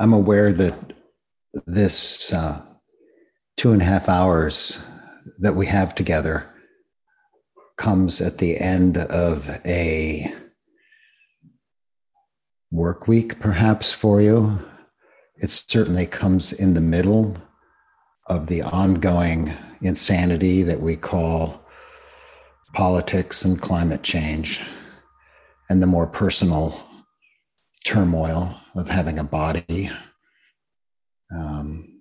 I'm aware that this uh, two and a half hours that we have together comes at the end of a work week, perhaps for you. It certainly comes in the middle of the ongoing insanity that we call politics and climate change, and the more personal turmoil of having a body, um,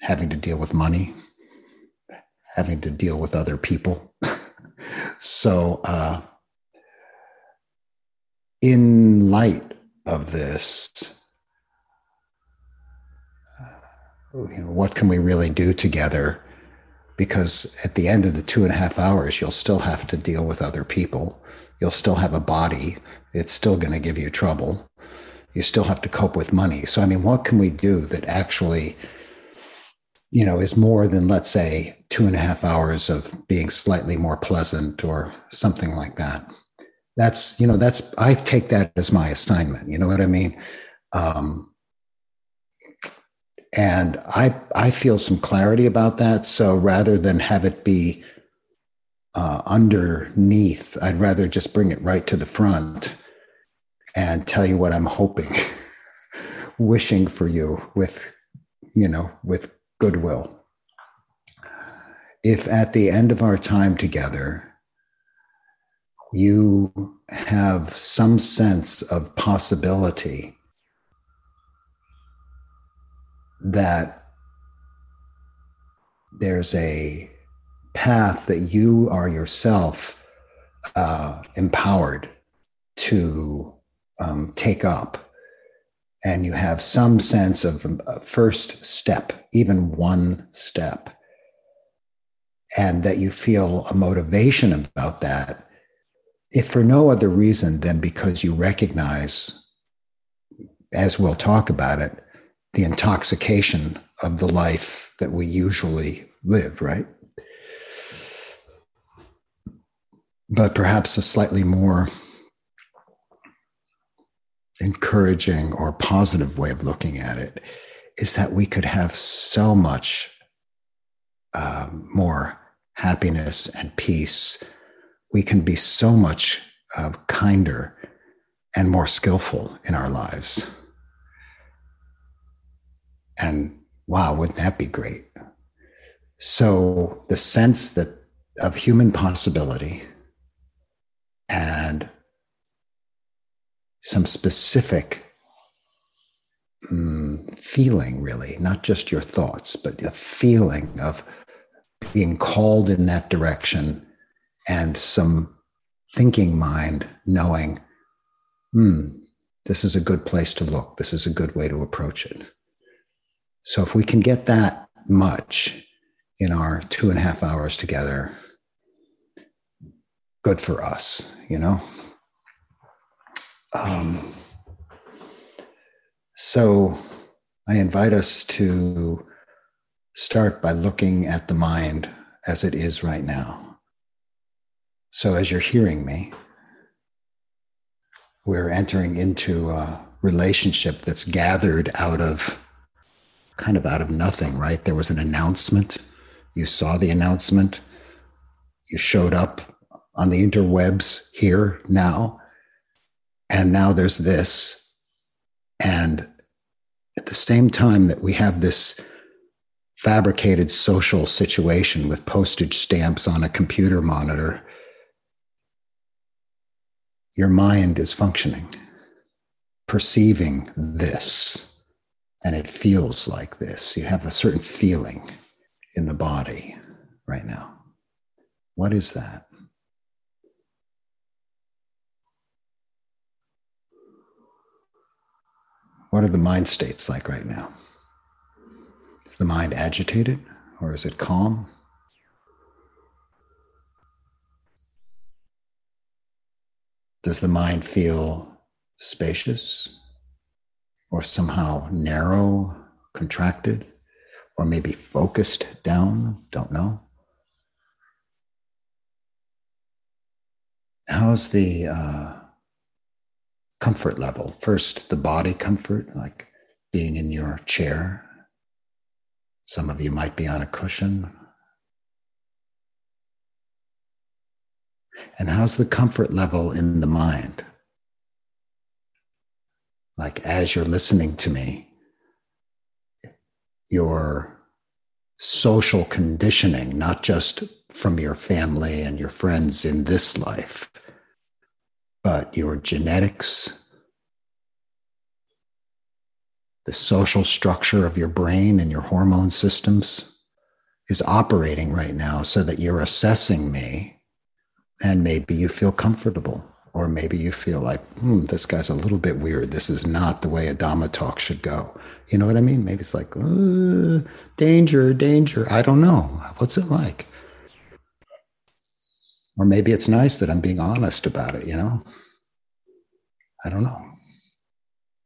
having to deal with money, having to deal with other people. so, uh, in light of this, uh, you know, what can we really do together? Because at the end of the two and a half hours, you'll still have to deal with other people. You'll still have a body. It's still going to give you trouble you still have to cope with money. So, I mean, what can we do that actually, you know, is more than, let's say, two and a half hours of being slightly more pleasant or something like that? That's, you know, that's, I take that as my assignment. You know what I mean? Um, and I, I feel some clarity about that. So rather than have it be uh, underneath, I'd rather just bring it right to the front and tell you what I'm hoping, wishing for you with, you know, with goodwill. If at the end of our time together, you have some sense of possibility that there's a path that you are yourself uh, empowered to um, take up and you have some sense of a first step, even one step, and that you feel a motivation about that, if for no other reason than because you recognize, as we'll talk about it, the intoxication of the life that we usually live, right? But perhaps a slightly more encouraging or positive way of looking at it is that we could have so much uh, more happiness and peace. We can be so much uh, kinder and more skillful in our lives. And wow, wouldn't that be great? So the sense that of human possibility and some specific um, feeling, really, not just your thoughts, but a feeling of being called in that direction and some thinking mind knowing, hmm, this is a good place to look. This is a good way to approach it. So if we can get that much in our two and a half hours together, good for us, you know? Um, so I invite us to start by looking at the mind as it is right now. So as you're hearing me, we're entering into a relationship that's gathered out of kind of out of nothing, right? There was an announcement. You saw the announcement. You showed up on the interwebs here now and now there's this. And at the same time that we have this fabricated social situation with postage stamps on a computer monitor, your mind is functioning, perceiving this, and it feels like this. You have a certain feeling in the body right now. What is that? What are the mind states like right now? Is the mind agitated or is it calm? Does the mind feel spacious or somehow narrow, contracted, or maybe focused down? Don't know. How's the uh, comfort level. First, the body comfort, like being in your chair. Some of you might be on a cushion. And how's the comfort level in the mind? Like as you're listening to me, your social conditioning, not just from your family and your friends in this life, but your genetics, the social structure of your brain and your hormone systems is operating right now so that you're assessing me and maybe you feel comfortable or maybe you feel like hmm, this guy's a little bit weird. This is not the way a dhamma talk should go. You know what i mean? Maybe it's like uh, danger danger. I don't know. What's it like or maybe it's nice that i'm being honest about it you know? I don't know.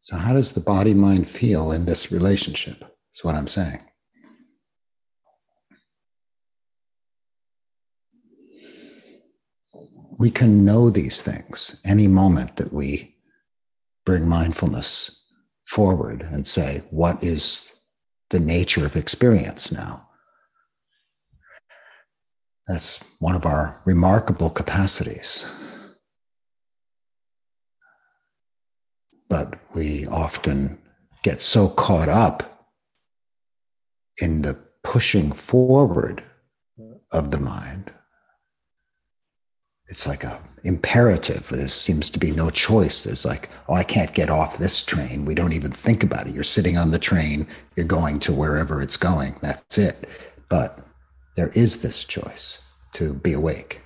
So how does the body mind feel in this relationship that's what i'm saying. We can know these things any moment that we bring mindfulness forward and say, what is the nature of experience now? That's one of our remarkable capacities. But we often get so caught up in the pushing forward of the mind it's like a imperative. There seems to be no choice. There's like, oh, I can't get off this train. We don't even think about it. You're sitting on the train, you're going to wherever it's going. That's it. But there is this choice to be awake.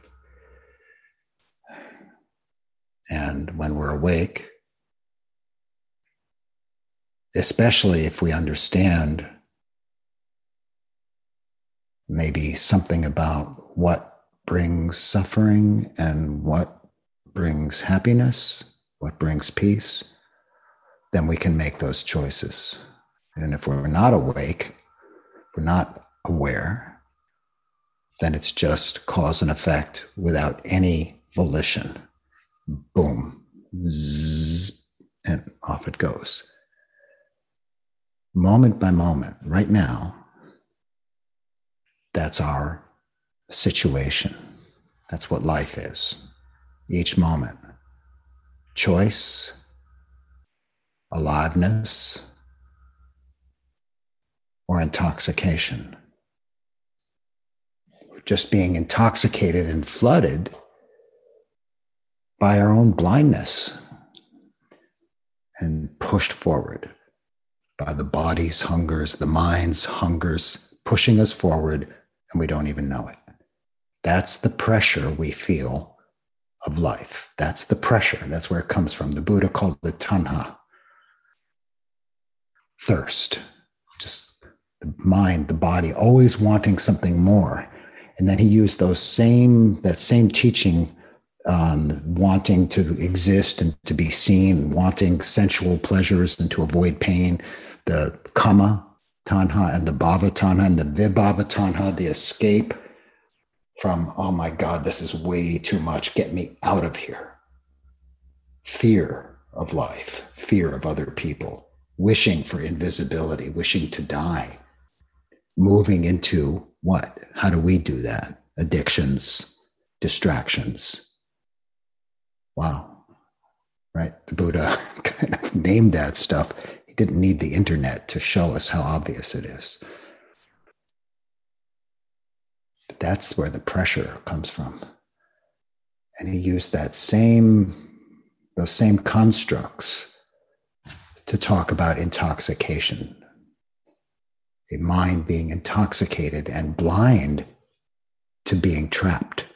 And when we're awake, especially if we understand maybe something about what brings suffering and what brings happiness, what brings peace, then we can make those choices. And if we're not awake, we're not aware, then it's just cause and effect without any volition. Boom, zzz, and off it goes. Moment by moment, right now, that's our situation. That's what life is. Each moment. Choice, aliveness, or intoxication. Just being intoxicated and flooded by our own blindness and pushed forward by the body's hungers, the mind's hungers, pushing us forward, and we don't even know it. That's the pressure we feel of life. That's the pressure. That's where it comes from. The Buddha called it tanha. Thirst. Just the mind, the body, always wanting something more. And then he used those same, that same teaching um, wanting to exist and to be seen, wanting sensual pleasures and to avoid pain, the kama tanha and the bhava tanha and the vibhava tanha, the escape from, oh my God, this is way too much. Get me out of here. Fear of life, fear of other people, wishing for invisibility, wishing to die, moving into what? How do we do that? Addictions, distractions. Wow. Right? The Buddha kind of named that stuff. He didn't need the internet to show us how obvious it is. But That's where the pressure comes from. And he used that same, those same constructs to talk about intoxication. Mind being intoxicated and blind to being trapped.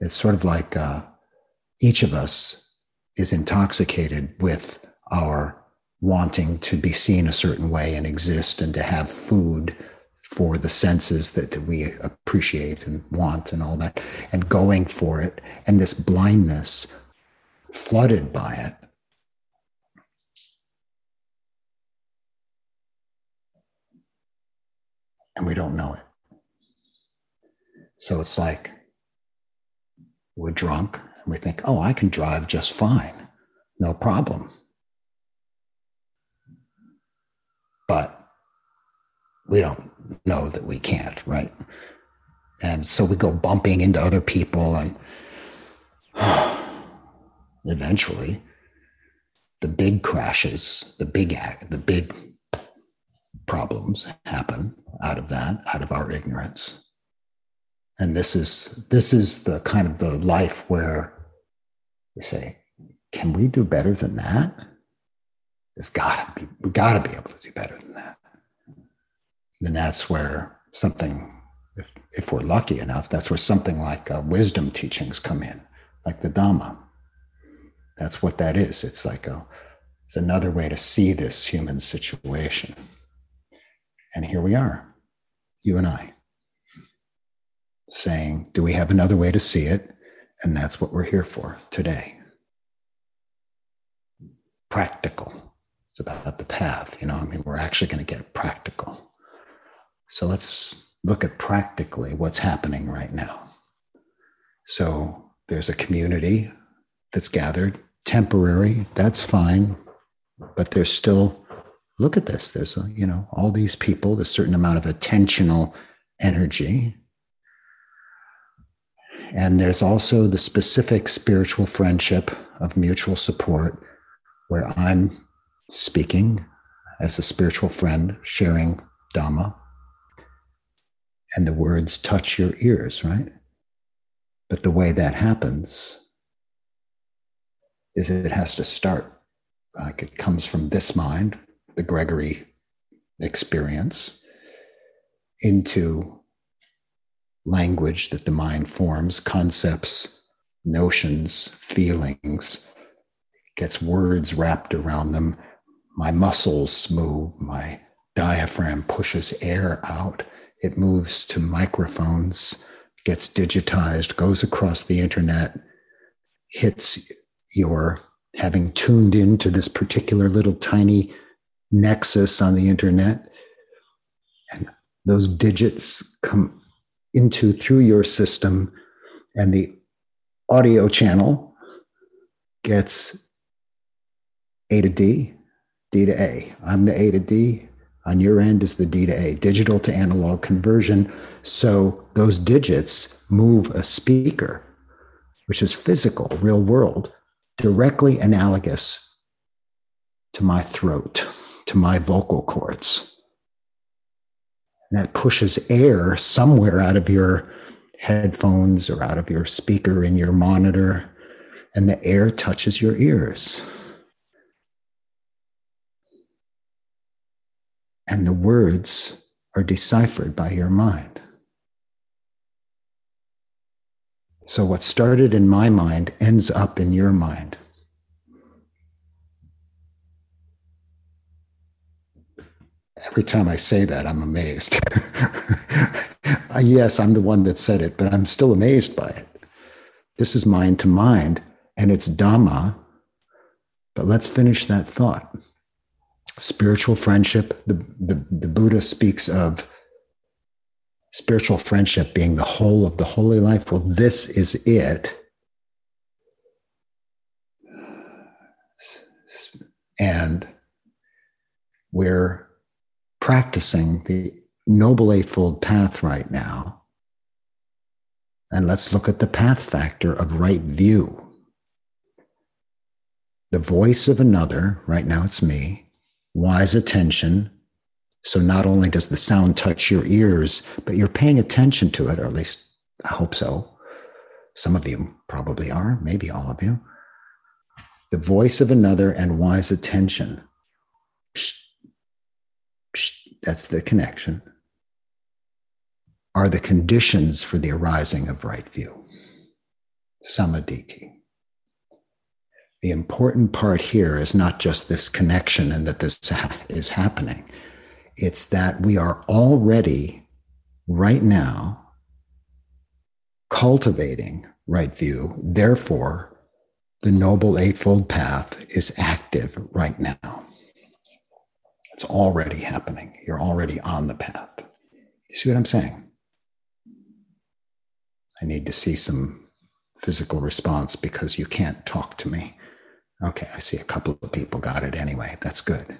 It's sort of like uh, each of us is intoxicated with our wanting to be seen a certain way and exist and to have food for the senses that we appreciate and want and all that, and going for it, and this blindness flooded by it. and we don't know it. So it's like we're drunk and we think, oh, I can drive just fine, no problem. But we don't know that we can't, right? And so we go bumping into other people, and eventually the big crashes, the big the big problems happen out of that, out of our ignorance. And this is this is the kind of the life where we say, can we do better than that? It's gotta be, we gotta be able to do better than that. And that's where something, if, if we're lucky enough, that's where something like uh, wisdom teachings come in, like the Dhamma. That's what that is. It's like a, it's another way to see this human situation. And here we are, you and I, saying, Do we have another way to see it? And that's what we're here for today. Practical. It's about the path, you know, I mean, we're actually going to get practical. So let's look at practically what's happening right now. So there's a community that's gathered, temporary, that's fine, but there's still look at this. There's, a, you know, all these people, a certain amount of attentional energy. And there's also the specific spiritual friendship of mutual support where I'm speaking as a spiritual friend, sharing Dhamma, and the words touch your ears, right? But the way that happens is it has to start like it comes from this mind the Gregory experience into language that the mind forms, concepts, notions, feelings, gets words wrapped around them. My muscles move, my diaphragm pushes air out. It moves to microphones, gets digitized, goes across the internet, hits your having tuned into this particular little tiny nexus on the internet. And those digits come into through your system, and the audio channel gets A to D, D to A. I'm the A to D. On your end is the D to A, digital to analog conversion. So those digits move a speaker, which is physical, real world, directly analogous to my throat to my vocal cords. And that pushes air somewhere out of your headphones or out of your speaker in your monitor, and the air touches your ears. And the words are deciphered by your mind. So, what started in my mind ends up in your mind. Every time I say that, I'm amazed. Uh, yes, I'm the one that said it, but I'm still amazed by it. This is mind to mind, and it's Dhamma. But let's finish that thought. Spiritual friendship, the, the, the Buddha speaks of spiritual friendship being the whole of the holy life. Well, this is it. And we're practicing the Noble Eightfold Path right now. And let's look at the path factor of right view. The voice of another, right now it's me, wise attention. So not only does the sound touch your ears, but you're paying attention to it, or at least I hope so. Some of you probably are, maybe all of you. The voice of another and wise attention that's the connection, are the conditions for the arising of right view. Samadhi. The important part here is not just this connection and that this is happening, it's that we are already, right now, cultivating right view. Therefore, the Noble Eightfold Path is active right now. It's already happening. You're already on the path. You see what I'm saying? I need to see some physical response because you can't talk to me. Okay, I see a couple of people got it anyway. That's good.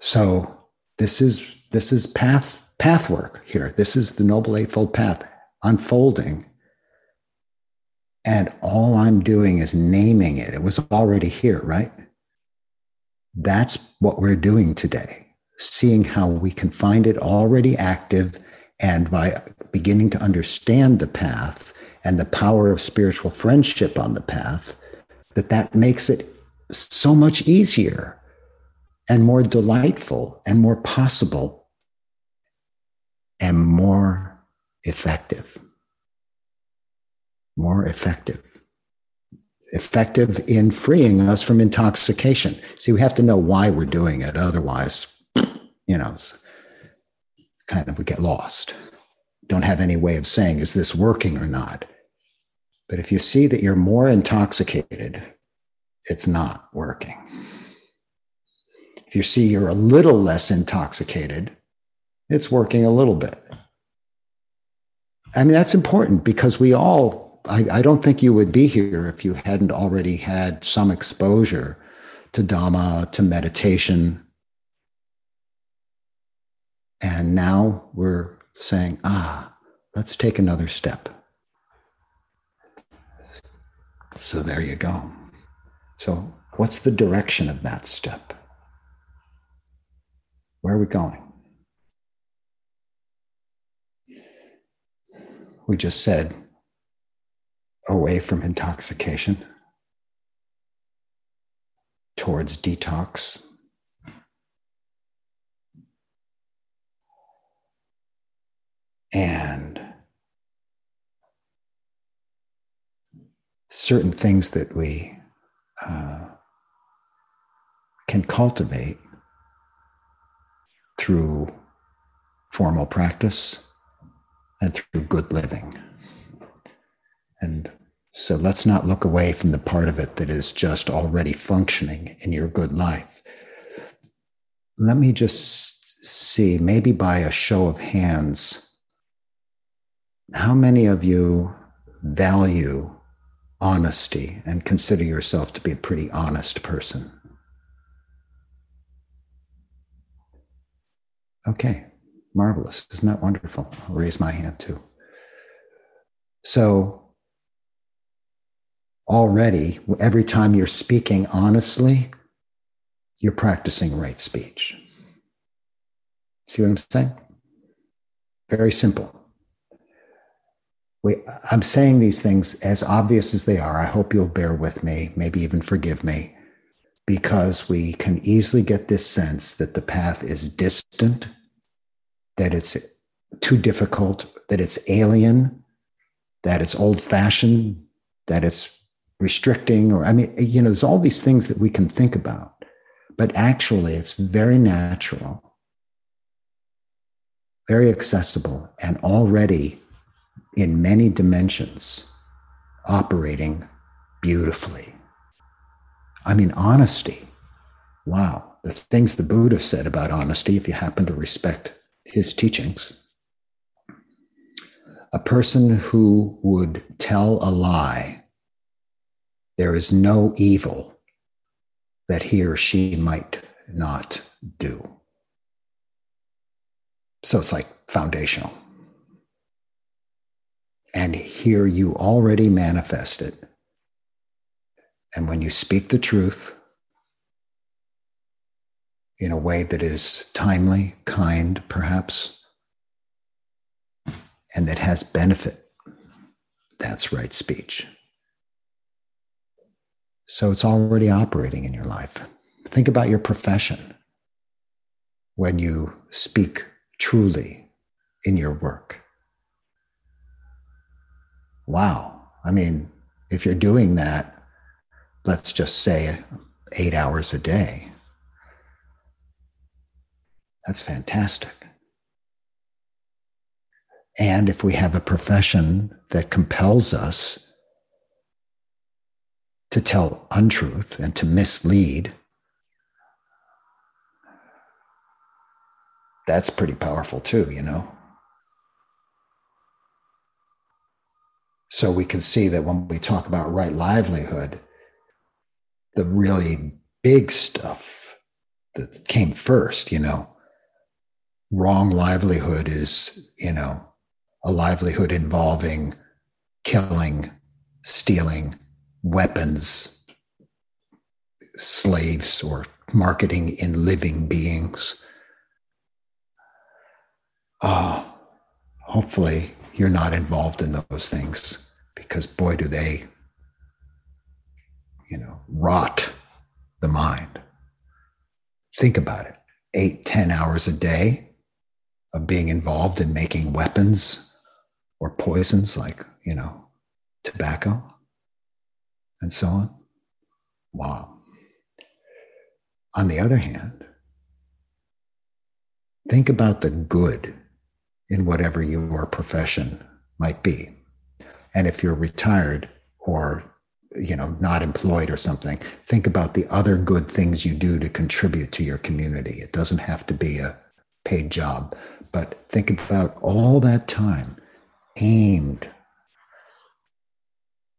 So this is This is path path work here. This is the Noble Eightfold Path unfolding. And all I'm doing is naming it. It was already here, right? That's what we're doing today, seeing how we can find it already active. And by beginning to understand the path and the power of spiritual friendship on the path, that that makes it so much easier and more delightful and more possible and more effective. More effective. Effective in freeing us from intoxication. See, we have to know why we're doing it. Otherwise, you know, kind of we get lost. Don't have any way of saying, is this working or not? But if you see that you're more intoxicated, it's not working. If you see you're a little less intoxicated, it's working a little bit. I mean, that's important because we all, I, I, don't think you would be here if you hadn't already had some exposure to Dhamma, to meditation. And now we're saying, ah, let's take another step. So there you go. So, what's the direction of that step? Where are we going? We just said away from intoxication towards detox. And certain things that we uh, can cultivate through formal practice and through good living. And so let's not look away from the part of it that is just already functioning in your good life. Let me just see, maybe by a show of hands, how many of you value honesty and consider yourself to be a pretty honest person? Okay, marvelous. Isn't that wonderful? I'll raise my hand too. So, already, every time you're speaking honestly, you're practicing right speech. See what I'm saying? Very simple. We, I'm saying these things as obvious as they are. I hope you'll bear with me, maybe even forgive me, because we can easily get this sense that the path is distant, that it's too difficult, that it's alien, that it's old fashioned, that it's restricting, or I mean, you know, there's all these things that we can think about. But actually, it's very natural, very accessible, and already in many dimensions operating beautifully. I mean, honesty. Wow. The things the Buddha said about honesty, if you happen to respect his teachings. A person who would tell a lie, there is no evil that he or she might not do. So it's like foundational. And here you already manifest it. And when you speak the truth in a way that is timely, kind, perhaps, and that has benefit, that's right speech. So it's already operating in your life. Think about your profession when you speak truly in your work wow. I mean, if you're doing that, let's just say eight hours a day, that's fantastic. And if we have a profession that compels us to tell untruth and to mislead, that's pretty powerful too, you know? So we can see that when we talk about right livelihood, the really big stuff that came first, you know, wrong livelihood is, you know, a livelihood involving killing, stealing, weapons, slaves, or marketing in living beings. Uh, hopefully, you're not involved in those things because, boy, do they, you know, rot the mind. Think about it eight, ten hours a day of being involved in making weapons or poisons like, you know, tobacco and so on. Wow. On the other hand, think about the good in whatever your profession might be. And if you're retired or you know not employed or something think about the other good things you do to contribute to your community it doesn't have to be a paid job but think about all that time aimed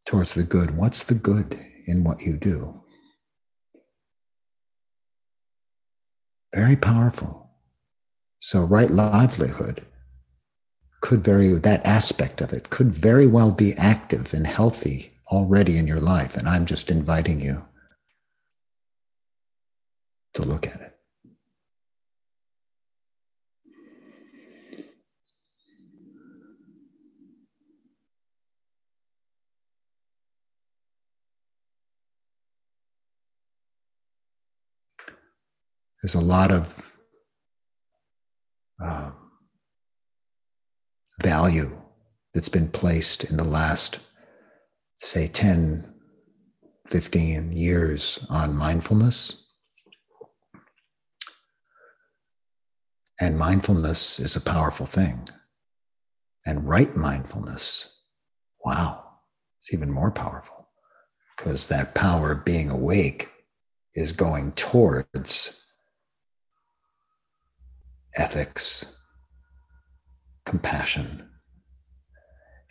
towards the good. What's the good in what you do? Very powerful. So right livelihood could very that aspect of it could very well be active and healthy already in your life, and I'm just inviting you to look at it. There's a lot of uh, value that's been placed in the last say 10, 15 years on mindfulness. And mindfulness is a powerful thing. And right mindfulness, wow, it's even more powerful because that power of being awake is going towards ethics, compassion,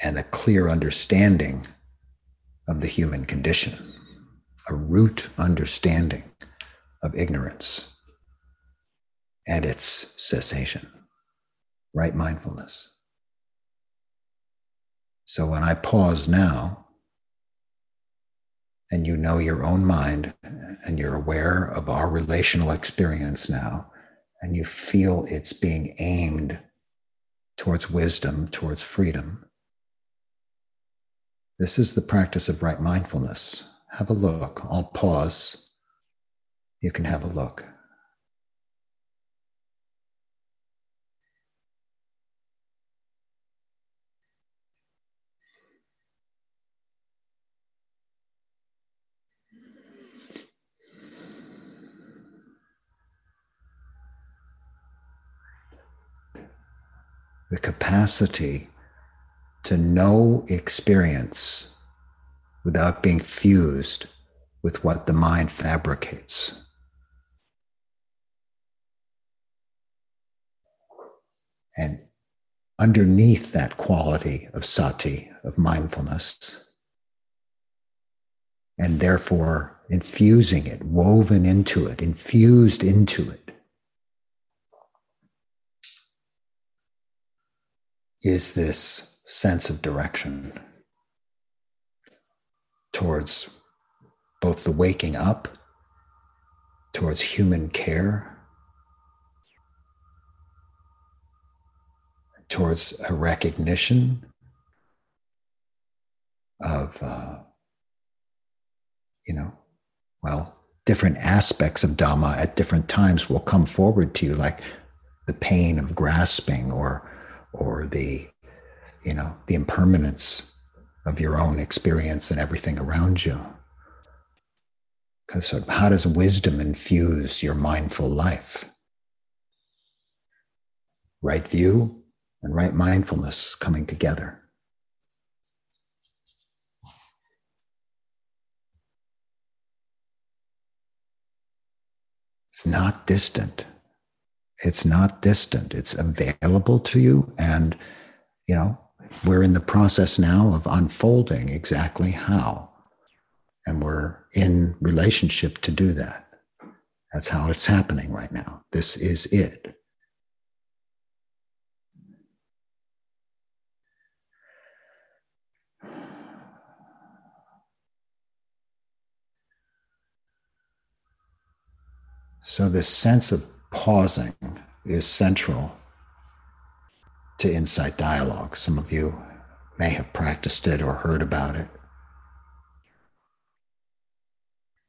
and a clear understanding of the human condition, a root understanding of ignorance and its cessation, right mindfulness. So when I pause now, and you know your own mind, and you're aware of our relational experience now, and you feel it's being aimed towards wisdom, towards freedom, this is the practice of right mindfulness. Have a look. I'll pause. You can have a look. The capacity to know experience without being fused with what the mind fabricates. And underneath that quality of sati, of mindfulness, and therefore infusing it, woven into it, infused into it, is this sense of direction towards both the waking up, towards human care, towards a recognition of, uh, you know, well, different aspects of Dhamma at different times will come forward to you, like the pain of grasping or, or the you know, the impermanence of your own experience and everything around you. Because of how does wisdom infuse your mindful life? Right view and right mindfulness coming together. It's not distant. It's not distant, it's available to you. And, you know, we're in the process now of unfolding exactly how. And we're in relationship to do that. That's how it's happening right now. This is it. So, this sense of pausing is central to insight dialogue. Some of you may have practiced it or heard about it.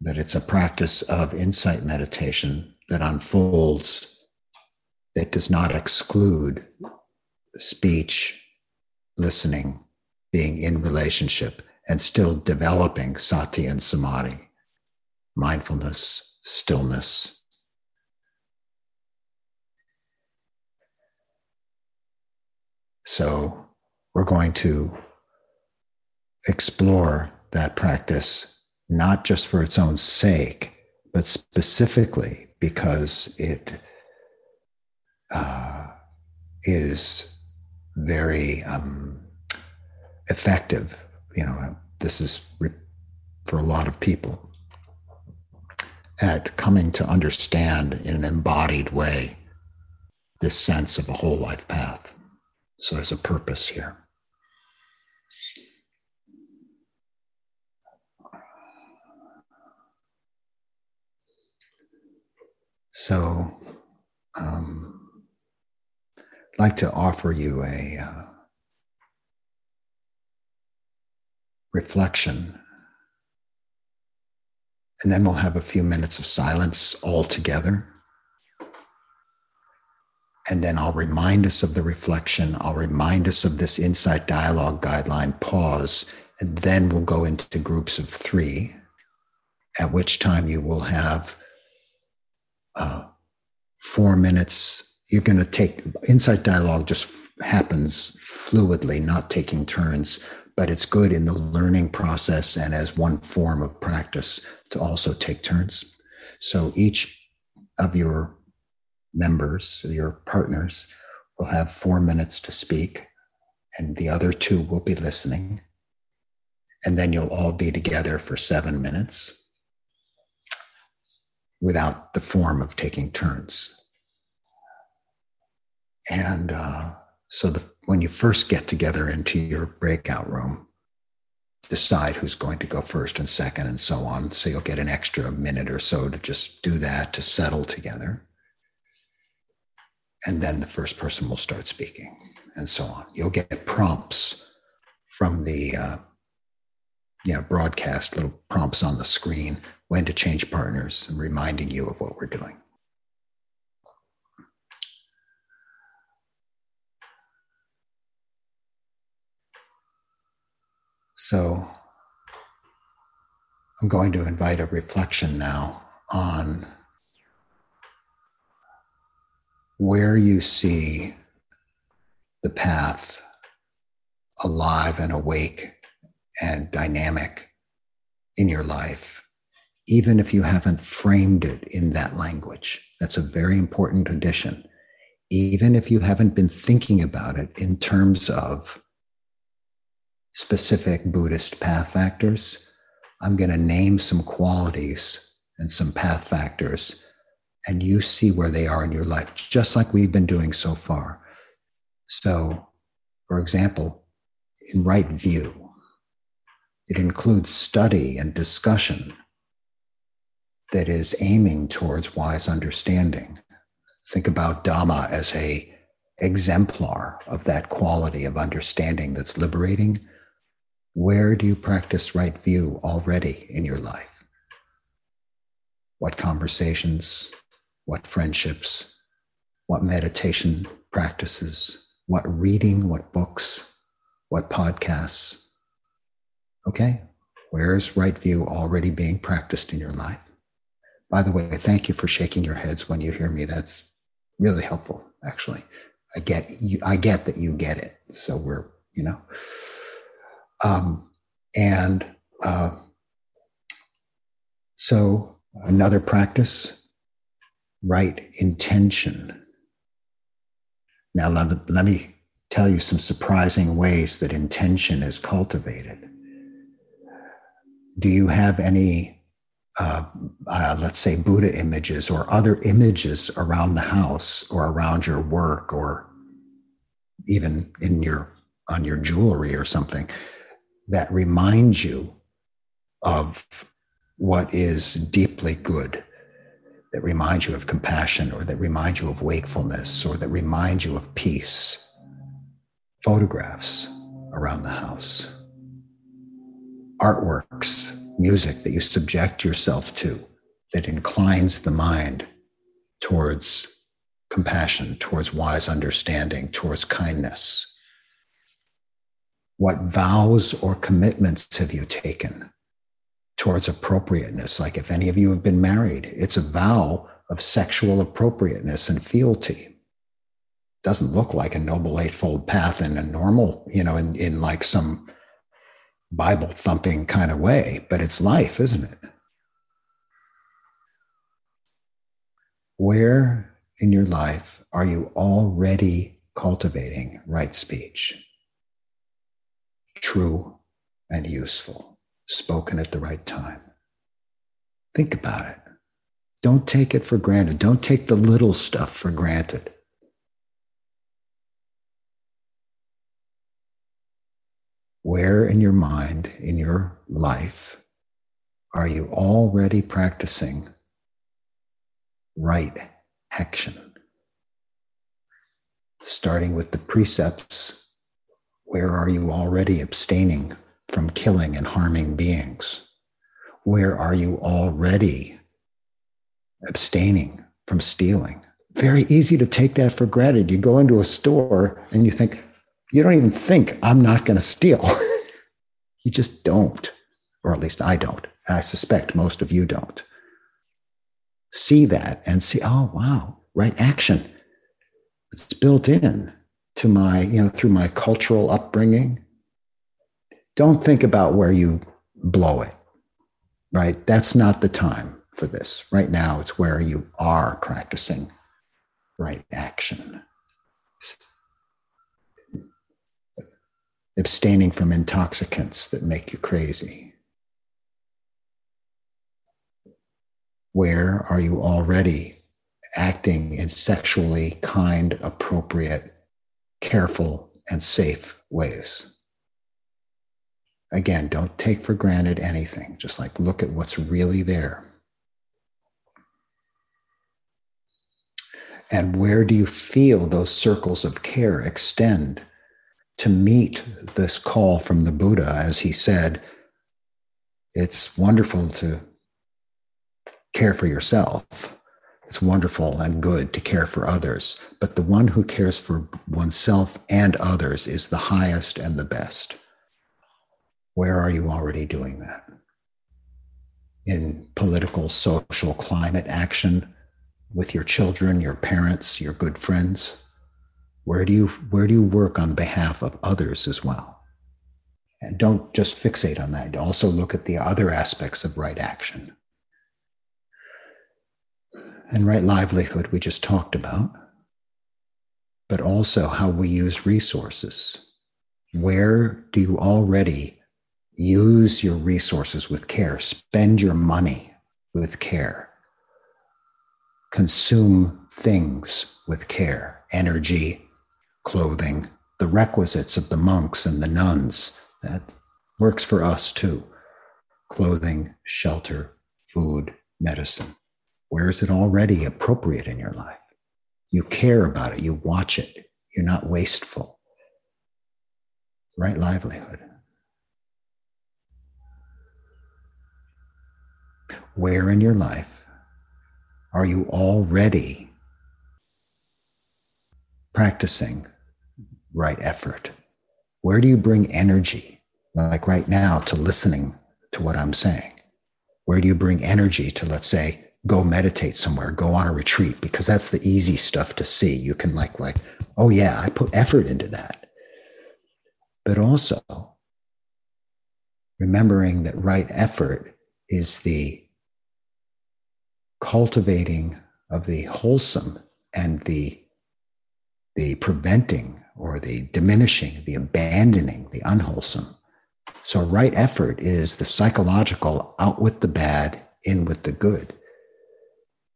But it's a practice of insight meditation that unfolds, that does not exclude speech, listening, being in relationship, and still developing sati and samadhi, mindfulness, stillness. So, we're going to explore that practice not just for its own sake, but specifically because it uh, is very um, effective. You know, this is re- for a lot of people at coming to understand in an embodied way this sense of a whole life path. So there's a purpose here. So, um, I'd like to offer you a uh, reflection. And then we'll have a few minutes of silence all together. And then I'll remind us of the reflection. I'll remind us of this insight dialogue guideline pause. And then we'll go into groups of three, at which time you will have uh, four minutes. You're going to take insight dialogue just f- happens fluidly, not taking turns, but it's good in the learning process and as one form of practice to also take turns. So each of your members, your partners, will have four minutes to speak, and the other two will be listening. And then you'll all be together for seven minutes without the form of taking turns. And uh, so the, when you first get together into your breakout room, decide who's going to go first and second and so on. So you'll get an extra minute or so to just do that to settle together. And then the first person will start speaking and so on. You'll get prompts from the uh, know, broadcast, little prompts on the screen when to change partners and reminding you of what we're doing. So I'm going to invite a reflection now on where you see the path alive and awake and dynamic in your life even if you haven't framed it in that language. That's a very important addition. Even if you haven't been thinking about it in terms of specific Buddhist path factors, I'm going to name some qualities and some path factors, and you see where they are in your life, just like we've been doing so far. So, for example, in right view, it includes study and discussion that is aiming towards wise understanding. Think about Dhamma as a exemplar of that quality of understanding that's liberating. Where do you practice right view already in your life? What conversations, what friendships, what meditation practices, what reading, what books, what podcasts? Okay, where's right view already being practiced in your life? By the way, thank you for shaking your heads when you hear me. That's really helpful, actually. I get you, I get that you get it. So we're, you know. Um, and uh, so another practice, right intention. Now let, let me tell you some surprising ways that intention is cultivated. Do you have any uh, uh, let's say Buddha images or other images around the house or around your work or even in your on your jewelry or something that reminds you of what is deeply good that remind you of compassion or that remind you of wakefulness or that remind you of peace. Photographs around the house, artworks, music that you subject yourself to that inclines the mind towards compassion, towards wise understanding, towards kindness. What vows or commitments have you taken towards appropriateness? Like if any of you have been married, it's a vow of sexual appropriateness and fealty. Doesn't look like a noble eightfold path in a normal, you know, in, in like some Bible thumping kind of way, but it's life, isn't it? Where in your life are you already cultivating right speech? True and useful, spoken at the right time. Think about it. Don't take it for granted. Don't take the little stuff for granted. Where in your mind, in your life, are you already practicing right action? Starting with the precepts, where are you already abstaining from killing and harming beings? Where are you already abstaining from stealing? Very easy to take that for granted. You go into a store and you think, you don't even think I'm not going to steal. you just don't, or at least I don't. I suspect most of you don't. See that and see, oh, wow, right action. It's built in to my, you know, through my cultural upbringing. Don't think about where you blow it, right? That's not the time for this. Right now, it's where you are practicing right action abstaining from intoxicants that make you crazy? Where are you already acting in sexually kind, appropriate, careful, and safe ways? Again, don't take for granted anything. Just like look at what's really there. And where do you feel those circles of care extend to meet this call from the Buddha, as he said, it's wonderful to care for yourself. It's wonderful and good to care for others, but the one who cares for oneself and others is the highest and the best. Where are you already doing that? In political, social, climate action with your children, your parents, your good friends? Where do you where do you work on behalf of others as well? And don't just fixate on that. Also look at the other aspects of right action. And right livelihood we just talked about, but also how we use resources. Where do you already use your resources with care? Spend your money with care. Consume things with care, energy, clothing, the requisites of the monks and the nuns. That works for us too. Clothing, shelter, food, medicine. Where is it already appropriate in your life? You care about it, you watch it, you're not wasteful. Right livelihood. Where in your life are you already practicing right effort? Where do you bring energy, like right now, to listening to what I'm saying? Where do you bring energy to, let's say, go meditate somewhere, go on a retreat? Because that's the easy stuff to see. You can like, like, oh yeah, I put effort into that. But also remembering that right effort is the cultivating of the wholesome and the the preventing or the diminishing, the abandoning, the unwholesome. So, right effort is the psychological out with the bad, in with the good.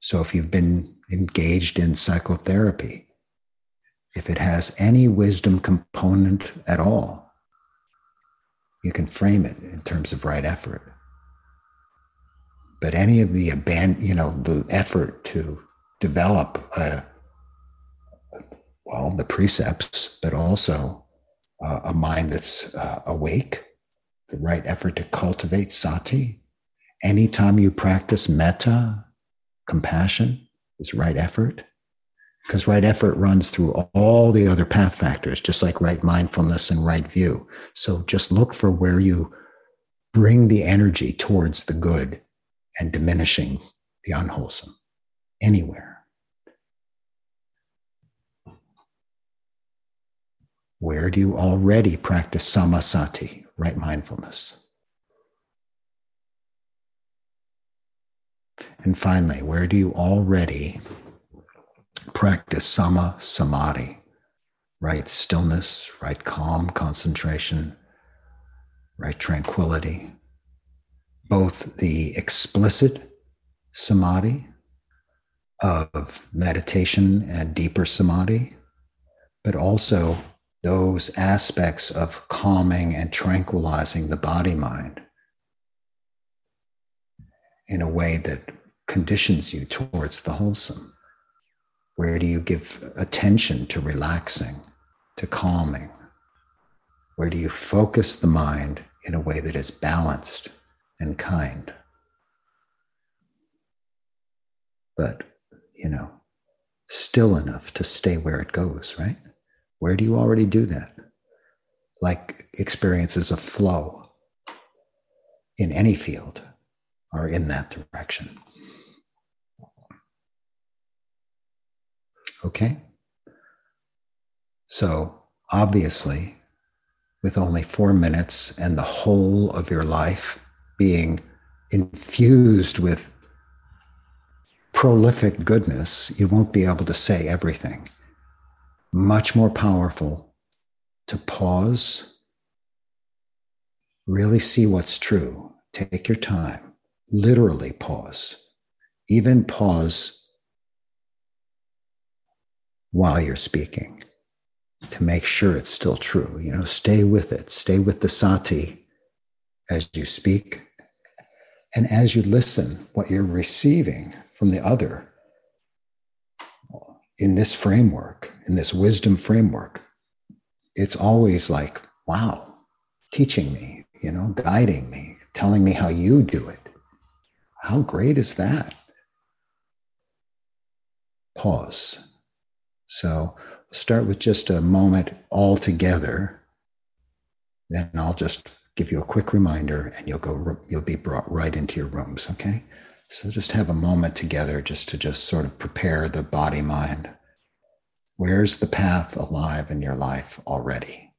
So, if you've been engaged in psychotherapy, if it has any wisdom component at all, you can frame it in terms of right effort. But any of the abandon, you know, the effort to develop a, well, the precepts, but also uh, a mind that's uh, awake, the right effort to cultivate sati. Anytime you practice metta, compassion is right effort because right effort runs through all the other path factors, just like right mindfulness and right view. So just look for where you bring the energy towards the good and diminishing the unwholesome anywhere. Where do you already practice sammasati, right mindfulness? And finally, where do you already practice samma samadhi, right stillness, right calm, concentration, right tranquility? Both the explicit samadhi of meditation and deeper samadhi, but also those aspects of calming and tranquilizing the body mind in a way that conditions you towards the wholesome? Where do you give attention to relaxing, to calming? Where do you focus the mind in a way that is balanced and kind? But, you know, still enough to stay where it goes, right? Where do you already do that? Like experiences of flow in any field are in that direction. Okay? So, obviously, with only four minutes and the whole of your life being infused with prolific goodness, you won't be able to say everything much more powerful to pause, really see what's true, take your time, literally pause, even pause while you're speaking to make sure it's still true. You know, stay with it, stay with the sati as you speak. And as you listen, what you're receiving from the other in this framework, in this wisdom framework, it's always like, wow, teaching me, you know, guiding me, telling me how you do it. How great is that? Pause. So start with just a moment all together. Then I'll just give you a quick reminder and you'll go you'll be brought right into your rooms, okay? So just have a moment together just to just sort of prepare the body mind. Where's the path alive in your life already?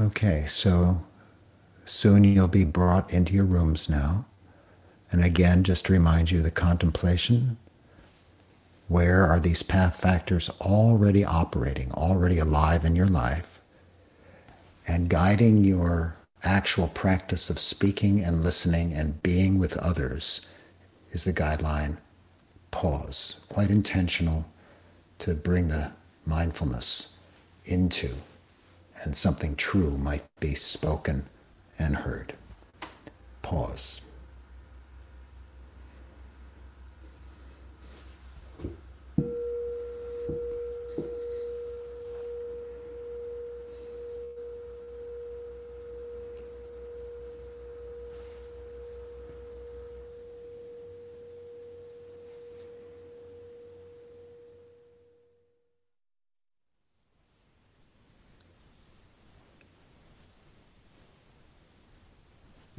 Okay, so soon you'll be brought into your rooms now. And again, just to remind you the contemplation where are these path factors already operating, already alive in your life, and guiding your actual practice of speaking and listening and being with others is the guideline pause, quite intentional to bring the mindfulness into and something true might be spoken and heard. Pause.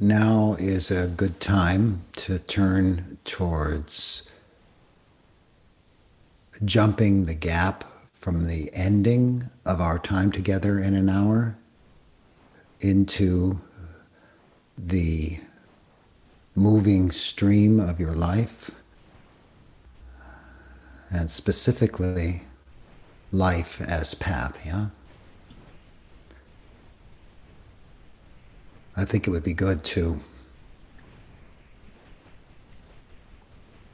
Now is a good time to turn towards jumping the gap from the ending of our time together in an hour into the moving stream of your life, and specifically life as path, yeah? I think it would be good to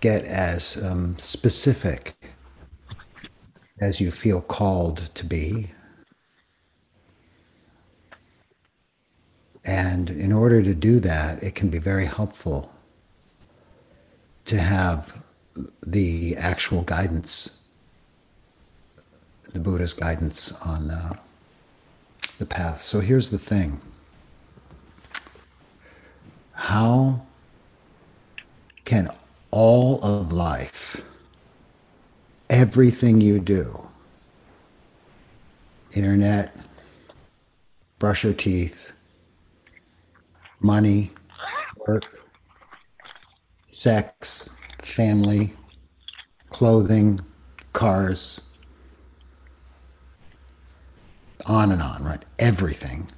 get as um, specific as you feel called to be. And in order to do that, it can be very helpful to have the actual guidance, the Buddha's guidance on uh, the path. So here's the thing how can all of life, everything you do, internet, brush your teeth, money, work, sex, family, clothing, cars, on and on, right? Everything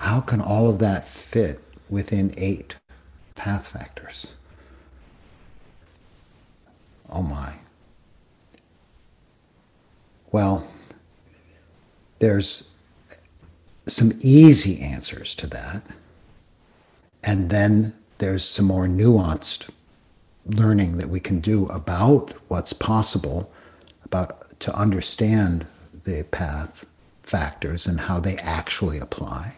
how can all of that fit within eight path factors? Oh my. Well, there's some easy answers to that. And then there's some more nuanced learning that we can do about what's possible, about to understand the path factors and how they actually apply.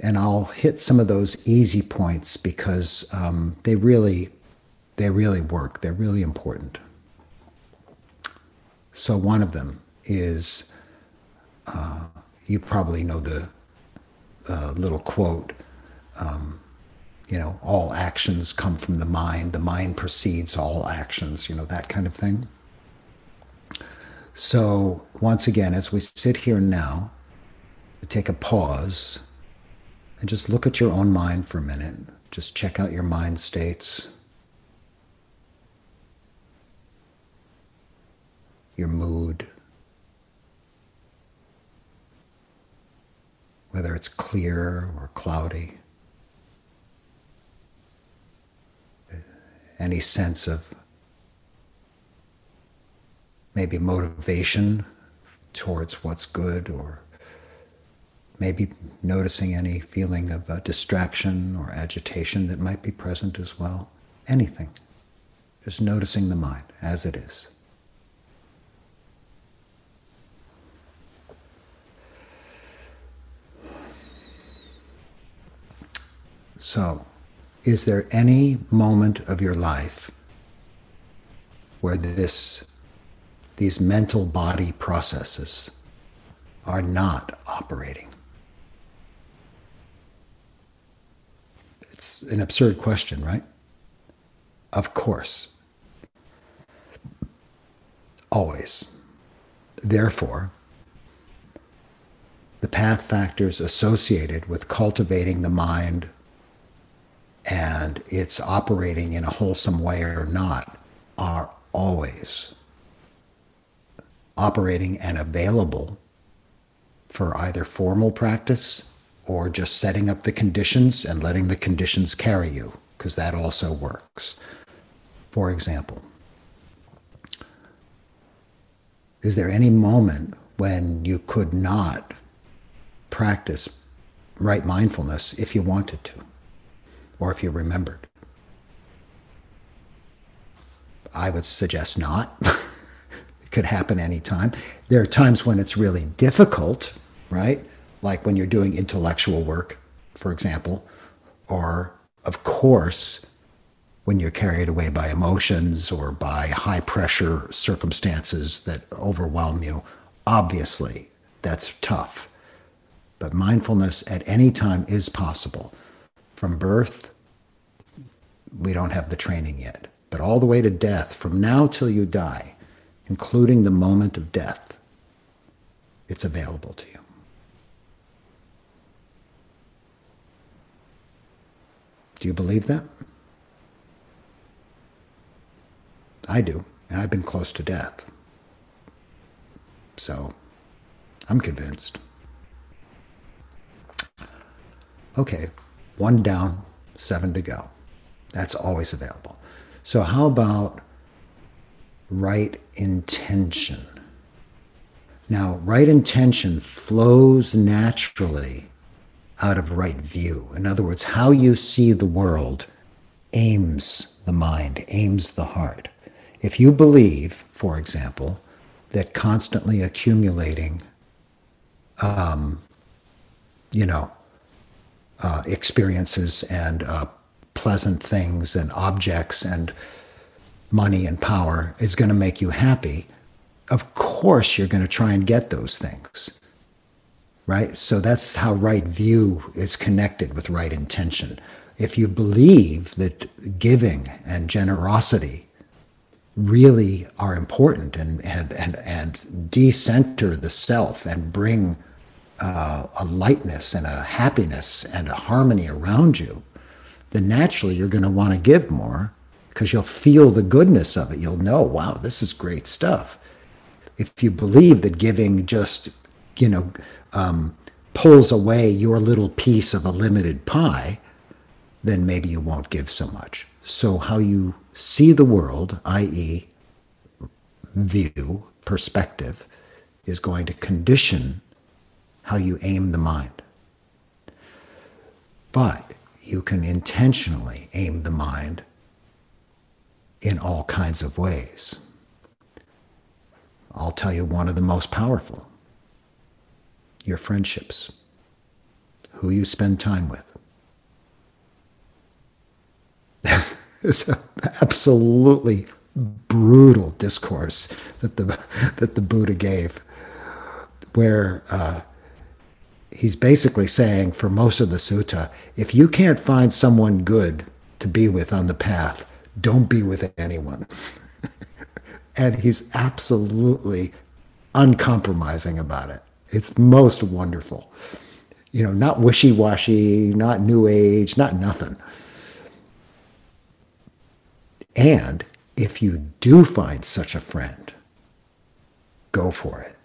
And I'll hit some of those easy points because um, they really they really work. They're really important. So one of them is uh, you probably know the uh, little quote. Um, you know, all actions come from the mind. The mind precedes all actions. You know that kind of thing. So once again, as we sit here now, take a pause and just look at your own mind for a minute. Just check out your mind states, your mood, whether it's clear or cloudy. Any sense of maybe motivation towards what's good or maybe noticing any feeling of uh, distraction or agitation that might be present as well. Anything. Just noticing the mind as it is. So, is there any moment of your life where this, these mental body processes are not operating? It's an absurd question, right? Of course. Always. Therefore, the path factors associated with cultivating the mind and its operating in a wholesome way or not are always operating and available for either formal practice or just setting up the conditions and letting the conditions carry you, because that also works. For example, is there any moment when you could not practice right mindfulness if you wanted to, or if you remembered? I would suggest not. it could happen anytime. There are times when it's really difficult, right? Like when you're doing intellectual work, for example, or of course, when you're carried away by emotions or by high pressure circumstances that overwhelm you, obviously that's tough. But mindfulness at any time is possible. From birth, we don't have the training yet, but all the way to death, from now till you die, including the moment of death, it's available to you. Do you believe that? I do, and I've been close to death. So I'm convinced. Okay, one down, seven to go. That's always available. So, how about right intention? Now, right intention flows naturally out of right view. In other words, how you see the world aims the mind, aims the heart. If you believe, for example, that constantly accumulating, um, you know, uh, experiences and uh, pleasant things and objects and money and power is going to make you happy, of course you're going to try and get those things. Right? So that's how right view is connected with right intention. If you believe that giving and generosity really are important and, and, and, and decenter the self and bring uh, a lightness and a happiness and a harmony around you, then naturally you're going to want to give more because you'll feel the goodness of it. You'll know, wow, this is great stuff. If you believe that giving just, you know, um, pulls away your little piece of a limited pie, then maybe you won't give so much. So, how you see the world, i.e., view, perspective, is going to condition how you aim the mind. But you can intentionally aim the mind in all kinds of ways. I'll tell you one of the most powerful your friendships, who you spend time with. it's an absolutely brutal discourse that the that the Buddha gave, where uh, he's basically saying for most of the sutta, if you can't find someone good to be with on the path, don't be with anyone. and he's absolutely uncompromising about it. It's most wonderful. You know, not wishy washy, not new age, not nothing. And if you do find such a friend, go for it.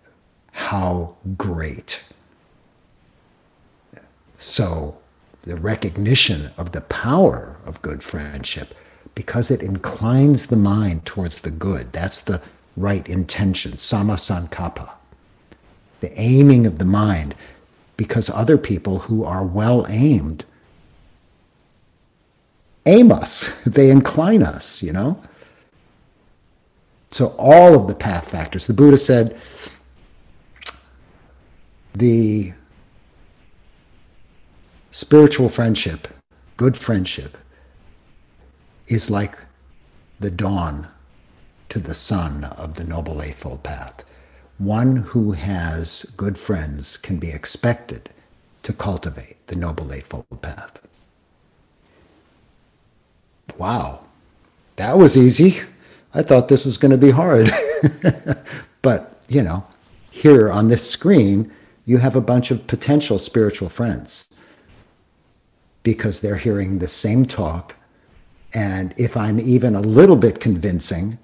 How great. So, the recognition of the power of good friendship because it inclines the mind towards the good. That's the right intention, samma sankappa. The aiming of the mind, because other people who are well aimed aim us, they incline us, you know? So, all of the path factors. The Buddha said the spiritual friendship, good friendship, is like the dawn to the sun of the Noble Eightfold Path. One who has good friends can be expected to cultivate the Noble Eightfold Path. Wow, that was easy. I thought this was going to be hard. but, you know, here on this screen, you have a bunch of potential spiritual friends because they're hearing the same talk and if I'm even a little bit convincing,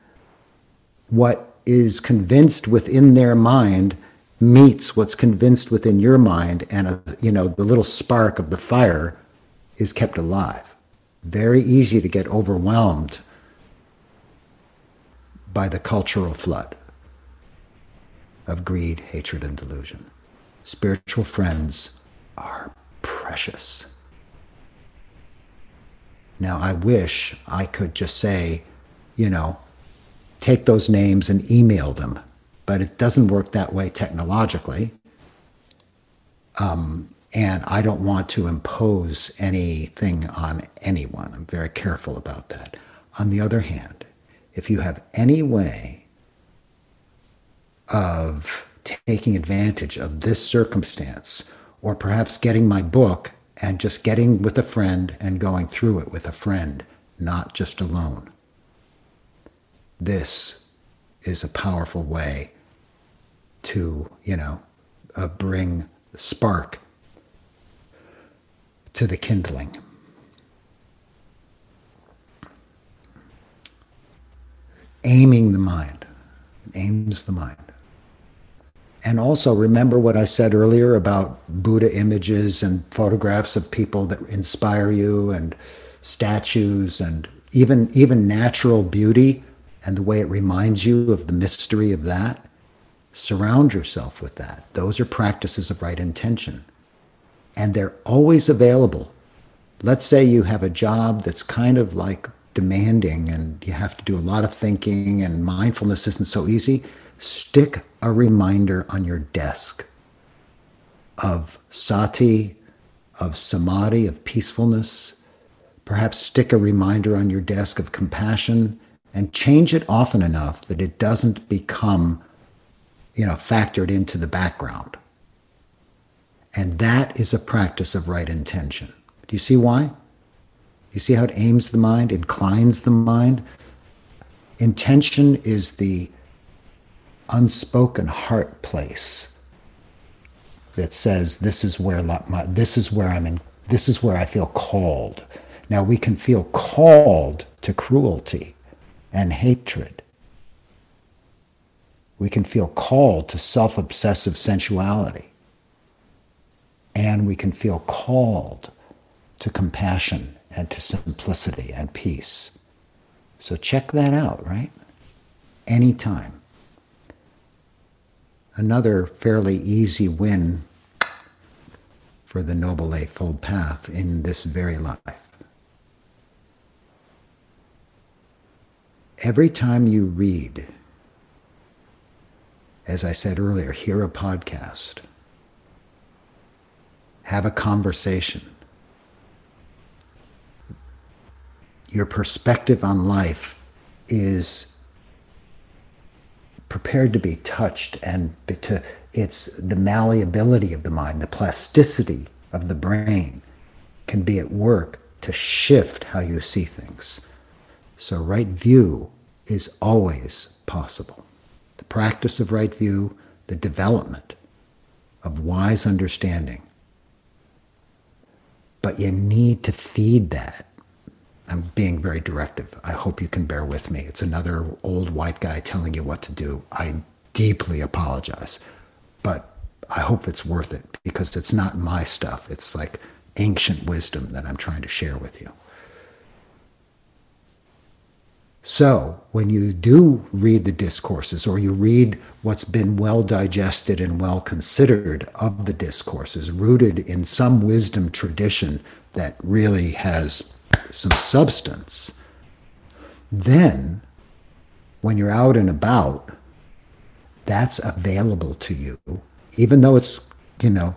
what is convinced within their mind meets what's convinced within your mind, and a, you know the little spark of the fire is kept alive. Very easy to get overwhelmed by the cultural flood of greed, hatred, and delusion. Spiritual friends are precious. Now, I wish I could just say, you know, take those names and email them, but it doesn't work that way technologically. Um, and I don't want to impose anything on anyone. I'm very careful about that. On the other hand, if you have any way of taking advantage of this circumstance, or perhaps getting my book and just getting with a friend and going through it with a friend, not just alone this is a powerful way to, you know, uh, bring spark to the kindling. Aiming the mind, aims the mind. And also remember what I said earlier about Buddha images and photographs of people that inspire you and statues and even even natural beauty and the way it reminds you of the mystery of that. Surround yourself with that. Those are practices of right intention. And they're always available. Let's say you have a job that's kind of like demanding and you have to do a lot of thinking and mindfulness isn't so easy stick a reminder on your desk of sati, of samadhi, of peacefulness. Perhaps stick a reminder on your desk of compassion and change it often enough that it doesn't become, you know, factored into the background. And that is a practice of right intention. Do you see why? You see how it aims the mind, inclines the mind? Intention is the unspoken heart place that says this is where my, this is where I'm in this is where I feel called. Now we can feel called to cruelty and hatred. We can feel called to self-obsessive sensuality. And we can feel called to compassion and to simplicity and peace. So check that out, right? Anytime another fairly easy win for the Noble Eightfold Path in this very life. Every time you read, as I said earlier, hear a podcast, have a conversation, your perspective on life is prepared to be touched and to it's the malleability of the mind, the plasticity of the brain can be at work to shift how you see things. So right view is always possible. The practice of right view, the development of wise understanding. But you need to feed that I'm being very directive. I hope you can bear with me. It's another old white guy telling you what to do. I deeply apologize, but I hope it's worth it because it's not my stuff. It's like ancient wisdom that I'm trying to share with you. So, when you do read the discourses or you read what's been well digested and well considered of the discourses, rooted in some wisdom tradition that really has some substance, then when you're out and about, that's available to you, even though it's, you know,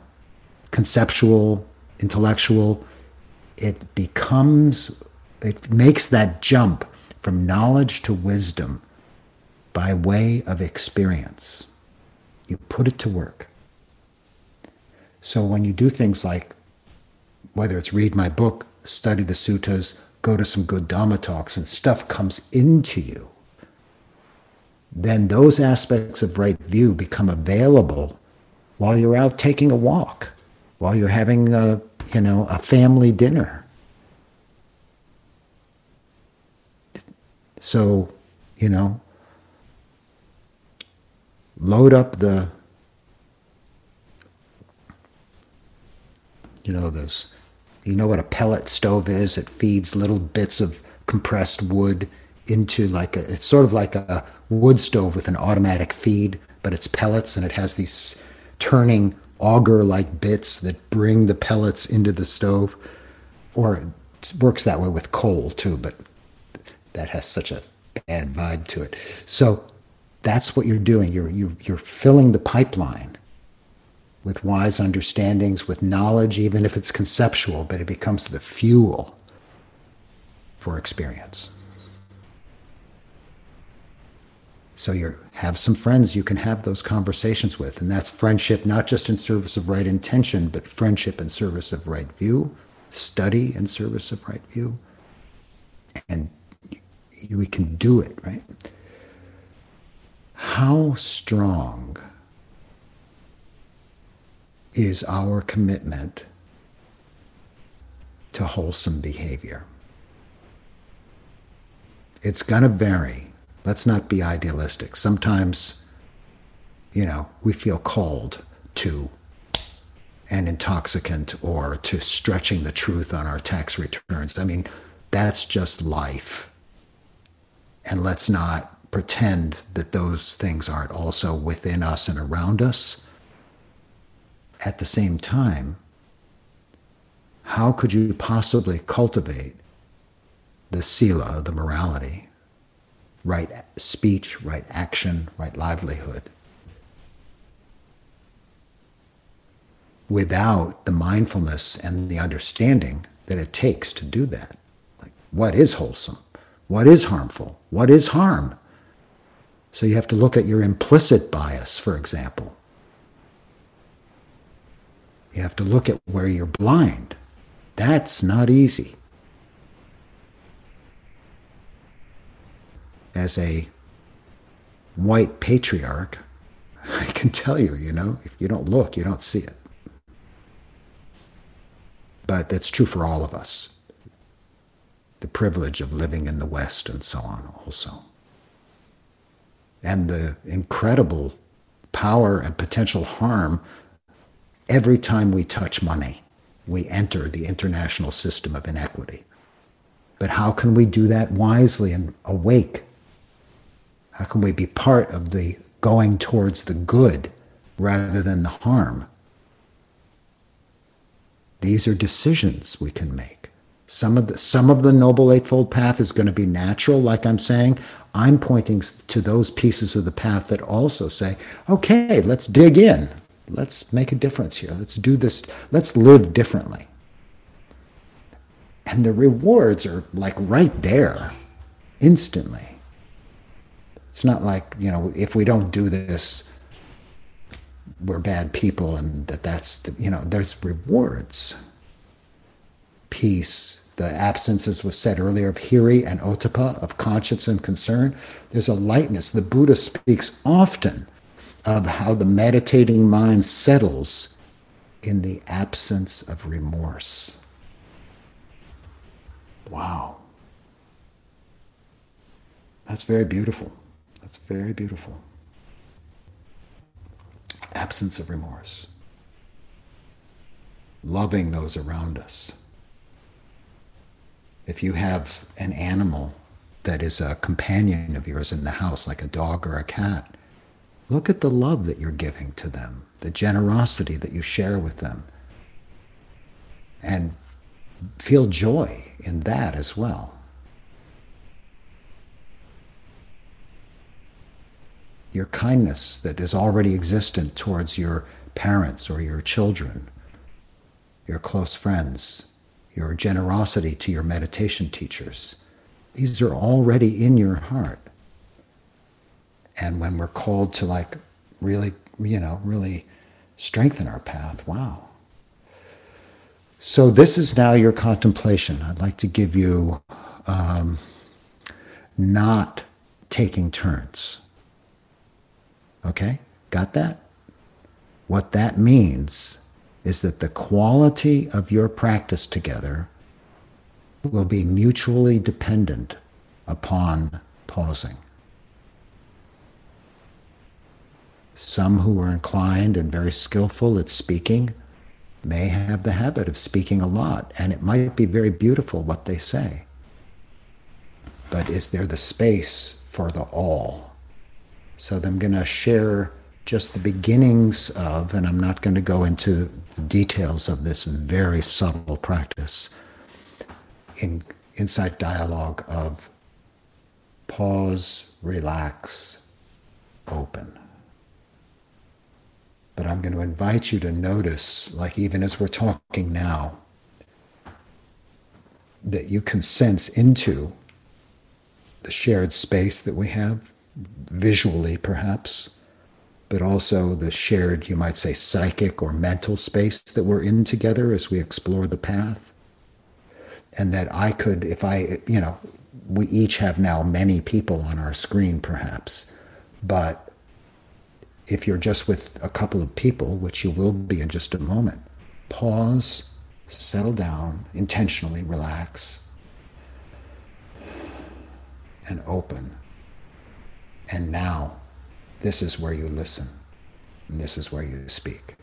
conceptual, intellectual, it becomes, it makes that jump from knowledge to wisdom by way of experience. You put it to work. So when you do things like, whether it's read my book, study the suttas, go to some good Dhamma talks, and stuff comes into you, then those aspects of right view become available while you're out taking a walk, while you're having a, you know, a family dinner. So, you know, load up the, you know, those you know what a pellet stove is? It feeds little bits of compressed wood into like a, it's sort of like a wood stove with an automatic feed, but it's pellets and it has these turning auger like bits that bring the pellets into the stove. Or it works that way with coal too, but that has such a bad vibe to it. So that's what you're doing. You're, you're, you're filling the pipeline with wise understandings, with knowledge, even if it's conceptual, but it becomes the fuel for experience. So you have some friends you can have those conversations with, and that's friendship not just in service of right intention, but friendship in service of right view, study in service of right view, and we can do it, right? How strong is our commitment to wholesome behavior. It's going to vary Let's not be idealistic. Sometimes, you know, we feel called to an intoxicant or to stretching the truth on our tax returns. I mean, that's just life. And let's not pretend that those things aren't also within us and around us. At the same time, how could you possibly cultivate the sila, the morality, right speech, right action, right livelihood, without the mindfulness and the understanding that it takes to do that? Like, what is wholesome? What is harmful? What is harm? So you have to look at your implicit bias, for example. You have to look at where you're blind. That's not easy. As a white patriarch, I can tell you, you know, if you don't look, you don't see it. But that's true for all of us. The privilege of living in the West and so on, also. And the incredible power and potential harm every time we touch money we enter the international system of inequity. But how can we do that wisely and awake? How can we be part of the going towards the good rather than the harm? These are decisions we can make. Some of the some of the noble eightfold path is going to be natural, like I'm saying. I'm pointing to those pieces of the path that also say, okay, let's dig in. Let's make a difference here. Let's do this. Let's live differently. And the rewards are like right there, instantly. It's not like, you know, if we don't do this, we're bad people and that that's, the, you know, there's rewards. Peace, the absence, as was said earlier, of hiri and ottappa, of conscience and concern. There's a lightness. The Buddha speaks often of how the meditating mind settles in the absence of remorse. Wow. That's very beautiful. That's very beautiful. Absence of remorse. Loving those around us. If you have an animal that is a companion of yours in the house, like a dog or a cat, Look at the love that you're giving to them, the generosity that you share with them, and feel joy in that as well. Your kindness that is already existent towards your parents or your children, your close friends, your generosity to your meditation teachers. These are already in your heart. And when we're called to like really you know really strengthen our path wow. So this is now your contemplation. I'd like to give you um, not taking turns. Okay? Got that? What that means is that the quality of your practice together will be mutually dependent upon pausing Some who are inclined and very skillful at speaking may have the habit of speaking a lot, and it might be very beautiful what they say. But is there the space for the all? So I'm going to share just the beginnings of, and I'm not going to go into the details of this very subtle practice in insight dialogue of pause, relax, open. But I'm going to invite you to notice, like even as we're talking now, that you can sense into the shared space that we have, visually perhaps, but also the shared, you might say, psychic or mental space that we're in together as we explore the path. And that I could, if I, you know, we each have now many people on our screen perhaps, but if you're just with a couple of people, which you will be in just a moment, pause, settle down, intentionally relax, and open. And now, this is where you listen, and this is where you speak.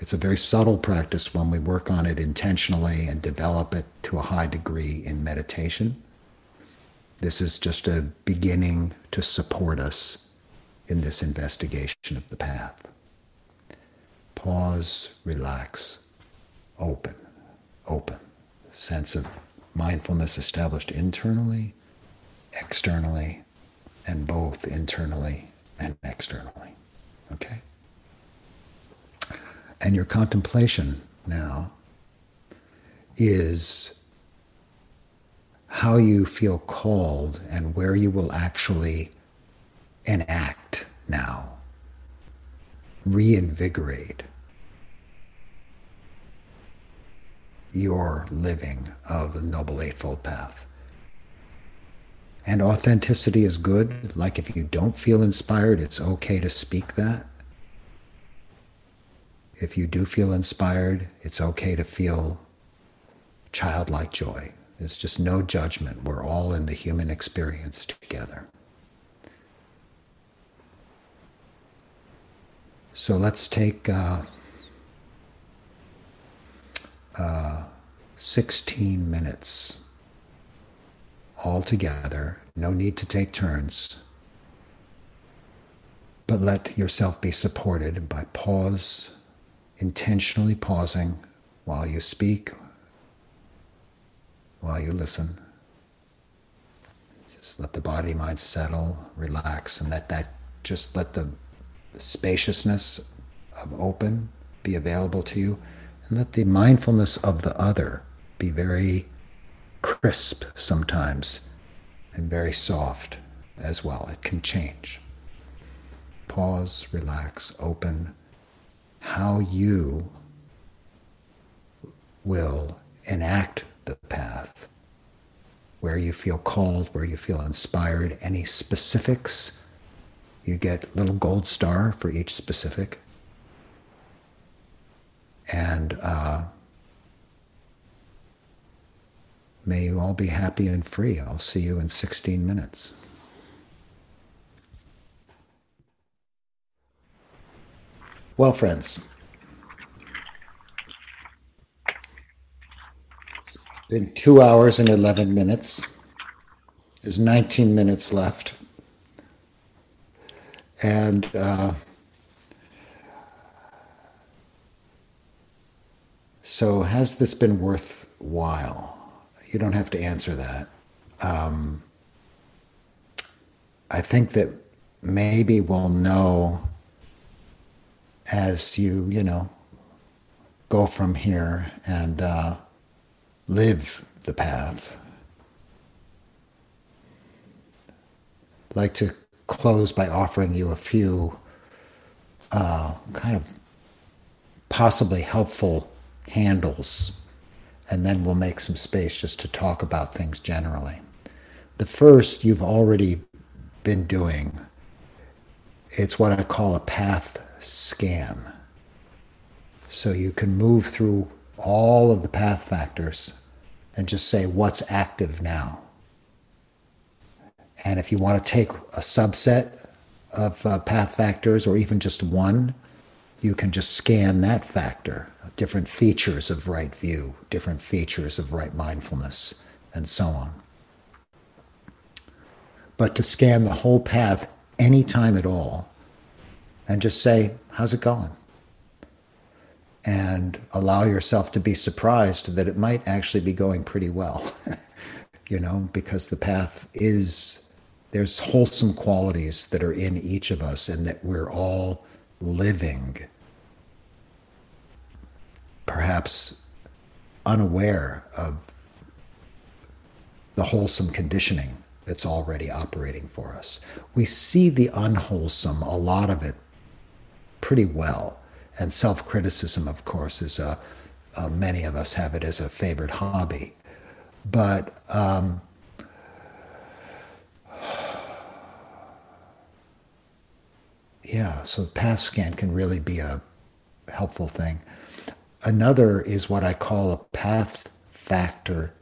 It's a very subtle practice when we work on it intentionally and develop it to a high degree in meditation. This is just a beginning to support us in this investigation of the path. Pause, relax, open, open. Sense of mindfulness established internally, externally, and both internally and externally. Okay? And your contemplation now is how you feel called and where you will actually enact now, reinvigorate your living of the Noble Eightfold Path. And authenticity is good. Like if you don't feel inspired, it's okay to speak that. If you do feel inspired, it's okay to feel childlike joy. There's just no judgment. We're all in the human experience together. So let's take uh, uh, 16 minutes all together. No need to take turns. But let yourself be supported by pause, intentionally pausing while you speak, while you listen. Just let the body mind settle, relax, and let that just let the spaciousness of open be available to you, and let the mindfulness of the other be very crisp sometimes and very soft as well. It can change. Pause, relax, open. How you will enact the path, where you feel called, where you feel inspired, any specifics. You get little gold star for each specific. And uh, may you all be happy and free. I'll see you in 16 minutes. Well, friends, been two hours and 11 minutes. There's 19 minutes left. And uh, so, has this been worthwhile? You don't have to answer that. Um, I think that maybe we'll know as you, you know, go from here and. Uh, live the path. Like to close by offering you a few uh, kind of possibly helpful handles, and then we'll make some space just to talk about things generally. The first you've already been doing. It's what I call a path scan. So you can move through all of the path factors and just say what's active now. And if you want to take a subset of uh, path factors or even just one, you can just scan that factor, different features of right view, different features of right mindfulness, and so on. But to scan the whole path anytime at all and just say, how's it going? and allow yourself to be surprised that it might actually be going pretty well, you know, because the path is, there's wholesome qualities that are in each of us and that we're all living, perhaps unaware of the wholesome conditioning that's already operating for us. We see the unwholesome, a lot of it, pretty well and self criticism, of course, is a, uh, many of us have it as a favorite hobby. But um, yeah, so path scan can really be a helpful thing. Another is what I call a path factor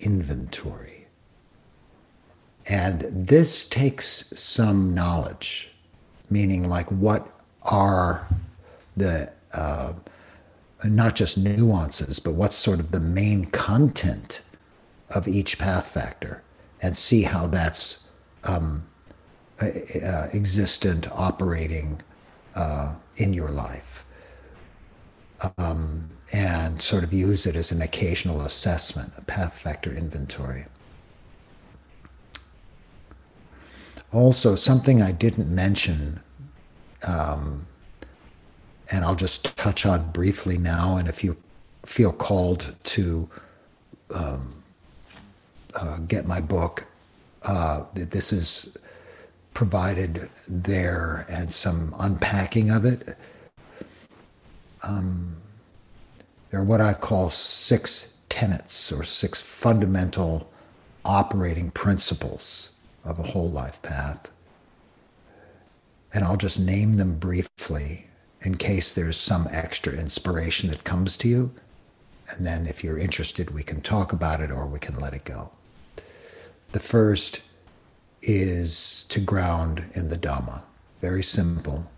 inventory. And this takes some knowledge, meaning like what are the uh, not just nuances, but what's sort of the main content of each path factor, and see how that's um, uh, existent, operating uh, in your life. Um, and sort of use it as an occasional assessment, a path factor inventory. Also, something I didn't mention, um, and I'll just touch on briefly now, and if you feel called to um, uh, get my book, uh, this is provided there and some unpacking of it. Um, there are what I call six tenets or six fundamental operating principles of a whole life path. And I'll just name them briefly in case there's some extra inspiration that comes to you. And then if you're interested, we can talk about it or we can let it go. The first is to ground in the Dhamma. Very simple.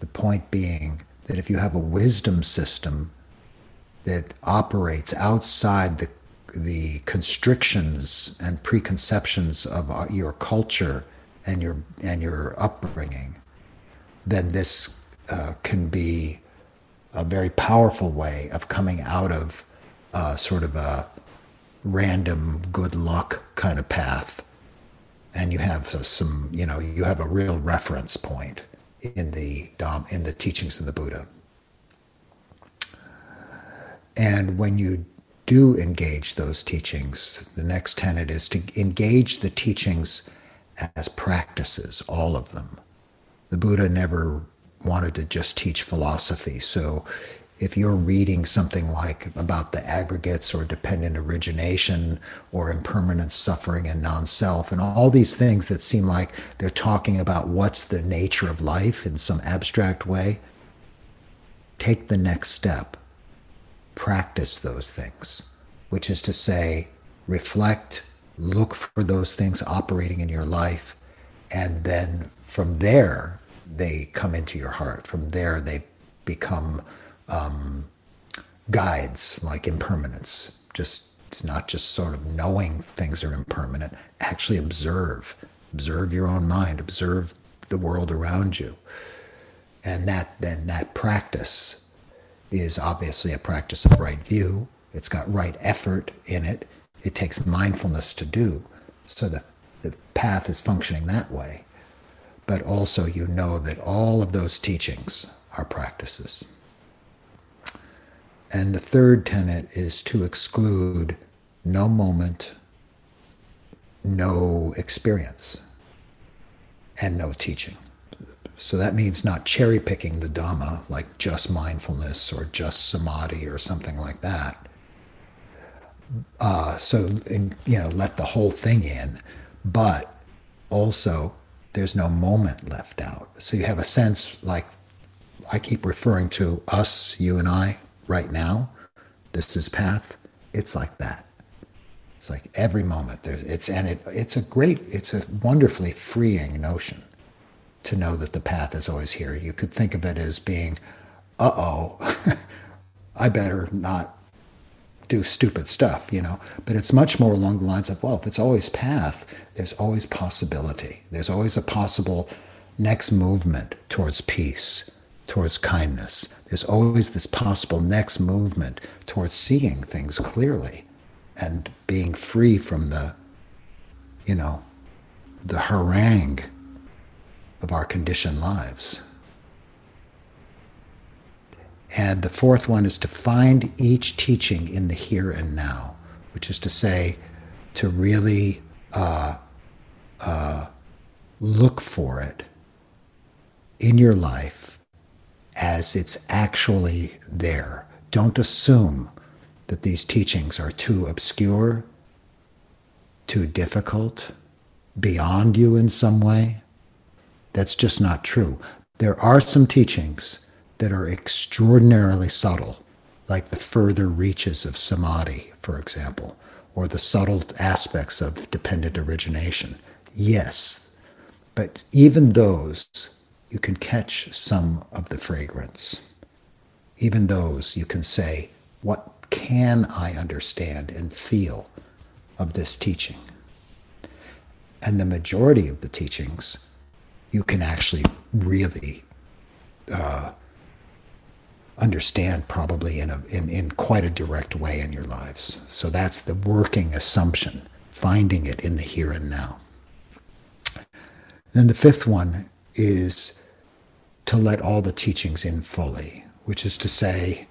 The point being that if you have a wisdom system that operates outside the, the constrictions and preconceptions of uh, your culture and your, and your upbringing, then this uh, can be a very powerful way of coming out of uh, sort of a random good luck kind of path and you have uh, some, you know, you have a real reference point in the in the teachings of the Buddha. And when you do engage those teachings, the next tenet is to engage the teachings as practices, all of them. The Buddha never wanted to just teach philosophy. So if you're reading something like about the aggregates or dependent origination or impermanent suffering and non-self and all these things that seem like they're talking about what's the nature of life in some abstract way take the next step. Practice those things which is to say reflect look for those things operating in your life and then from there they come into your heart. From there they become um, guides like impermanence. Just it's not just sort of knowing things are impermanent. Actually observe, observe your own mind, observe the world around you, and that then that practice is obviously a practice of right view. It's got right effort in it. It takes mindfulness to do. So the, the path is functioning that way. But also, you know that all of those teachings are practices. And the third tenet is to exclude no moment, no experience, and no teaching. So that means not cherry picking the Dhamma, like just mindfulness or just samadhi or something like that. Uh, so, you know, let the whole thing in, but also there's no moment left out. So you have a sense like I keep referring to us, you and I, right now, this is path, it's like that. It's like every moment there's it's and it it's a great it's a wonderfully freeing notion to know that the path is always here. You could think of it as being, uh oh, I better not do stupid stuff, you know. But it's much more along the lines of, well, if it's always path, there's always possibility. There's always a possible next movement towards peace, towards kindness. There's always this possible next movement towards seeing things clearly and being free from the, you know, the harangue of our conditioned lives. And the fourth one is to find each teaching in the here and now, which is to say, to really uh, uh, look for it in your life as it's actually there. Don't assume that these teachings are too obscure, too difficult, beyond you in some way. That's just not true. There are some teachings that are extraordinarily subtle, like the further reaches of samadhi, for example, or the subtle aspects of dependent origination. Yes. But even those, you can catch some of the fragrance. Even those, you can say, what can I understand and feel of this teaching? And the majority of the teachings, you can actually really uh, understand probably in, a, in, in quite a direct way in your lives. So that's the working assumption, finding it in the here and now. Then the fifth one is to let all the teachings in fully, which is to say,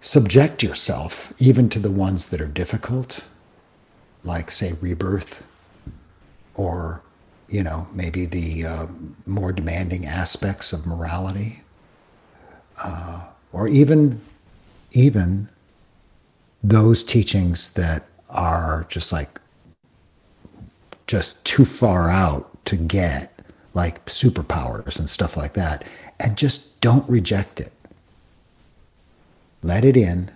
subject yourself even to the ones that are difficult, like, say, rebirth, or, you know, maybe the uh, more demanding aspects of morality, uh, or even, even those teachings that are just like just too far out to get, like superpowers and stuff like that, and just don't reject it. Let it in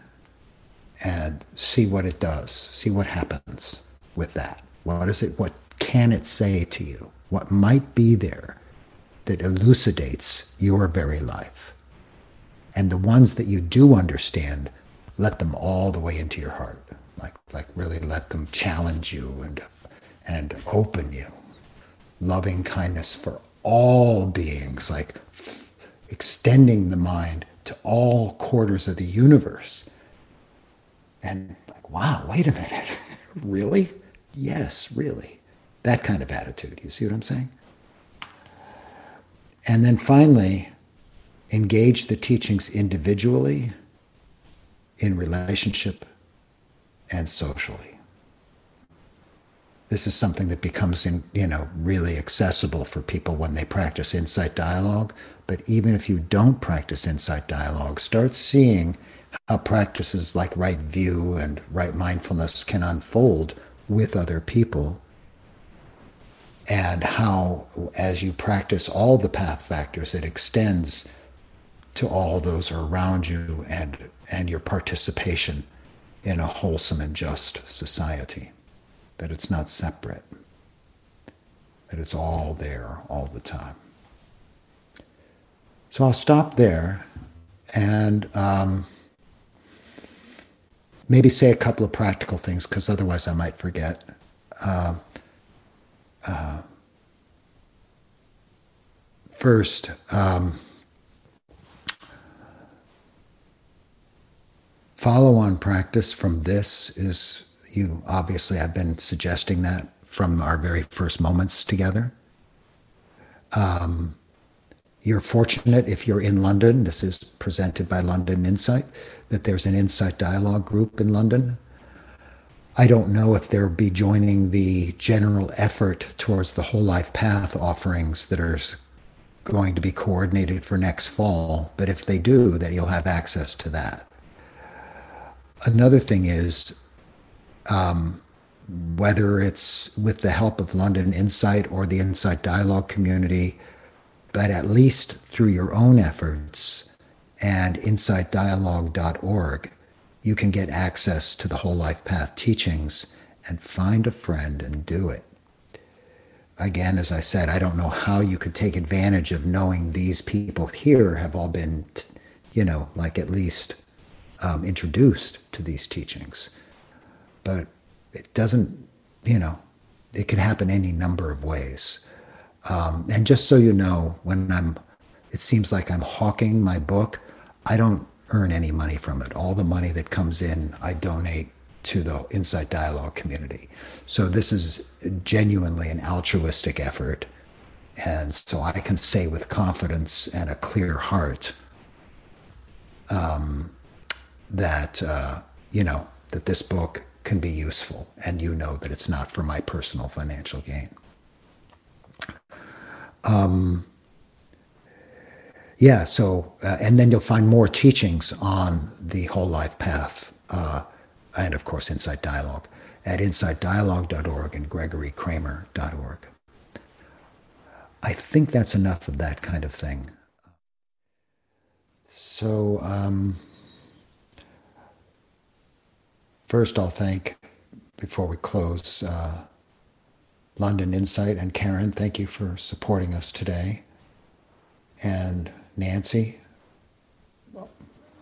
and see what it does. See what happens with that. What is it? What can it say to you? What might be there that elucidates your very life? And the ones that you do understand, let them all the way into your heart. Like, like really let them challenge you and and open you. Loving kindness for all beings, like f- extending the mind to all quarters of the universe. And like, wow, wait a minute. really? Yes, really. That kind of attitude. You see what I'm saying? And then finally, engage the teachings individually, in relationship, and socially this is something that becomes in, you know really accessible for people when they practice insight dialogue. But even if you don't practice insight dialogue start seeing how practices like right view and right mindfulness can unfold with other people. And how as you practice all the path factors it extends to all those around you and and your participation in a wholesome and just society that it's not separate, that it's all there all the time. So I'll stop there and um, maybe say a couple of practical things because otherwise I might forget. Uh, uh, first, um, follow on practice from this is you obviously have been suggesting that from our very first moments together. Um, you're fortunate if you're in London. This is presented by London Insight, that there's an Insight Dialogue group in London. I don't know if they'll be joining the general effort towards the whole life path offerings that are going to be coordinated for next fall, but if they do, that you'll have access to that. Another thing is um, whether it's with the help of London Insight or the Insight Dialogue community, but at least through your own efforts and insightdialogue.org, you can get access to the Whole Life Path teachings and find a friend and do it. Again, as I said, I don't know how you could take advantage of knowing these people here have all been, you know, like at least um, introduced to these teachings but it doesn't, you know, it can happen any number of ways. Um, and just so you know, when I'm, it seems like I'm hawking my book, I don't earn any money from it. All the money that comes in, I donate to the Insight Dialogue community. So this is genuinely an altruistic effort. And so I can say with confidence and a clear heart um, that, uh, you know, that this book can be useful, and you know that it's not for my personal financial gain. Um, yeah, so, uh, and then you'll find more teachings on the whole life path, uh, and of course, Insight Dialogue at insightdialogue.org and gregorykramer.org. I think that's enough of that kind of thing. So, um, First, I'll thank, before we close, uh, London Insight and Karen, thank you for supporting us today. And Nancy,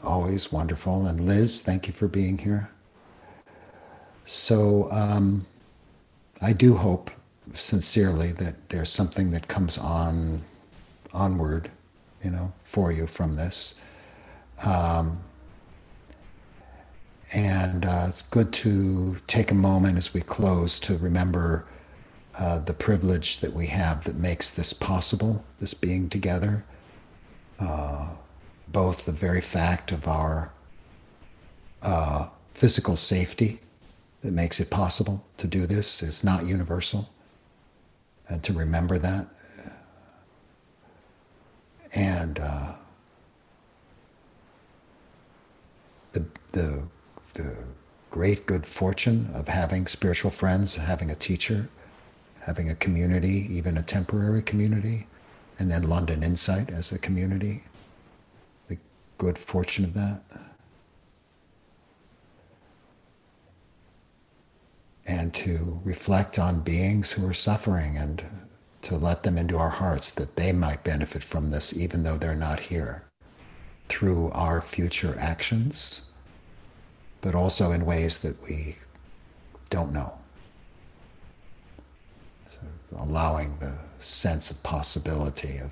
always wonderful. And Liz, thank you for being here. So um, I do hope sincerely that there's something that comes on onward, you know, for you from this. Um, and uh, it's good to take a moment as we close to remember uh, the privilege that we have that makes this possible, this being together. Uh, both the very fact of our uh, physical safety that makes it possible to do this is not universal, and to remember that. And uh, the, the the great good fortune of having spiritual friends, having a teacher, having a community, even a temporary community, and then London Insight as a community. The good fortune of that. And to reflect on beings who are suffering and to let them into our hearts that they might benefit from this even though they're not here through our future actions but also in ways that we don't know. Allowing the sense of possibility of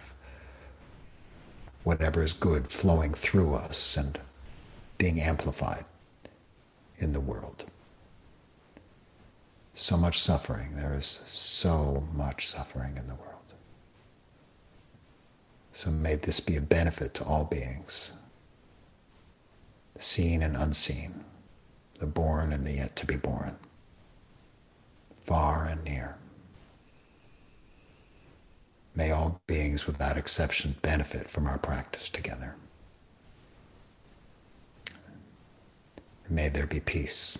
whatever is good flowing through us and being amplified in the world. So much suffering. There is so much suffering in the world. So may this be a benefit to all beings, seen and unseen the born and the yet to be born, far and near. May all beings without exception benefit from our practice together. And may there be peace.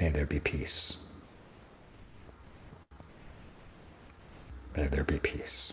May there be peace. May there be peace.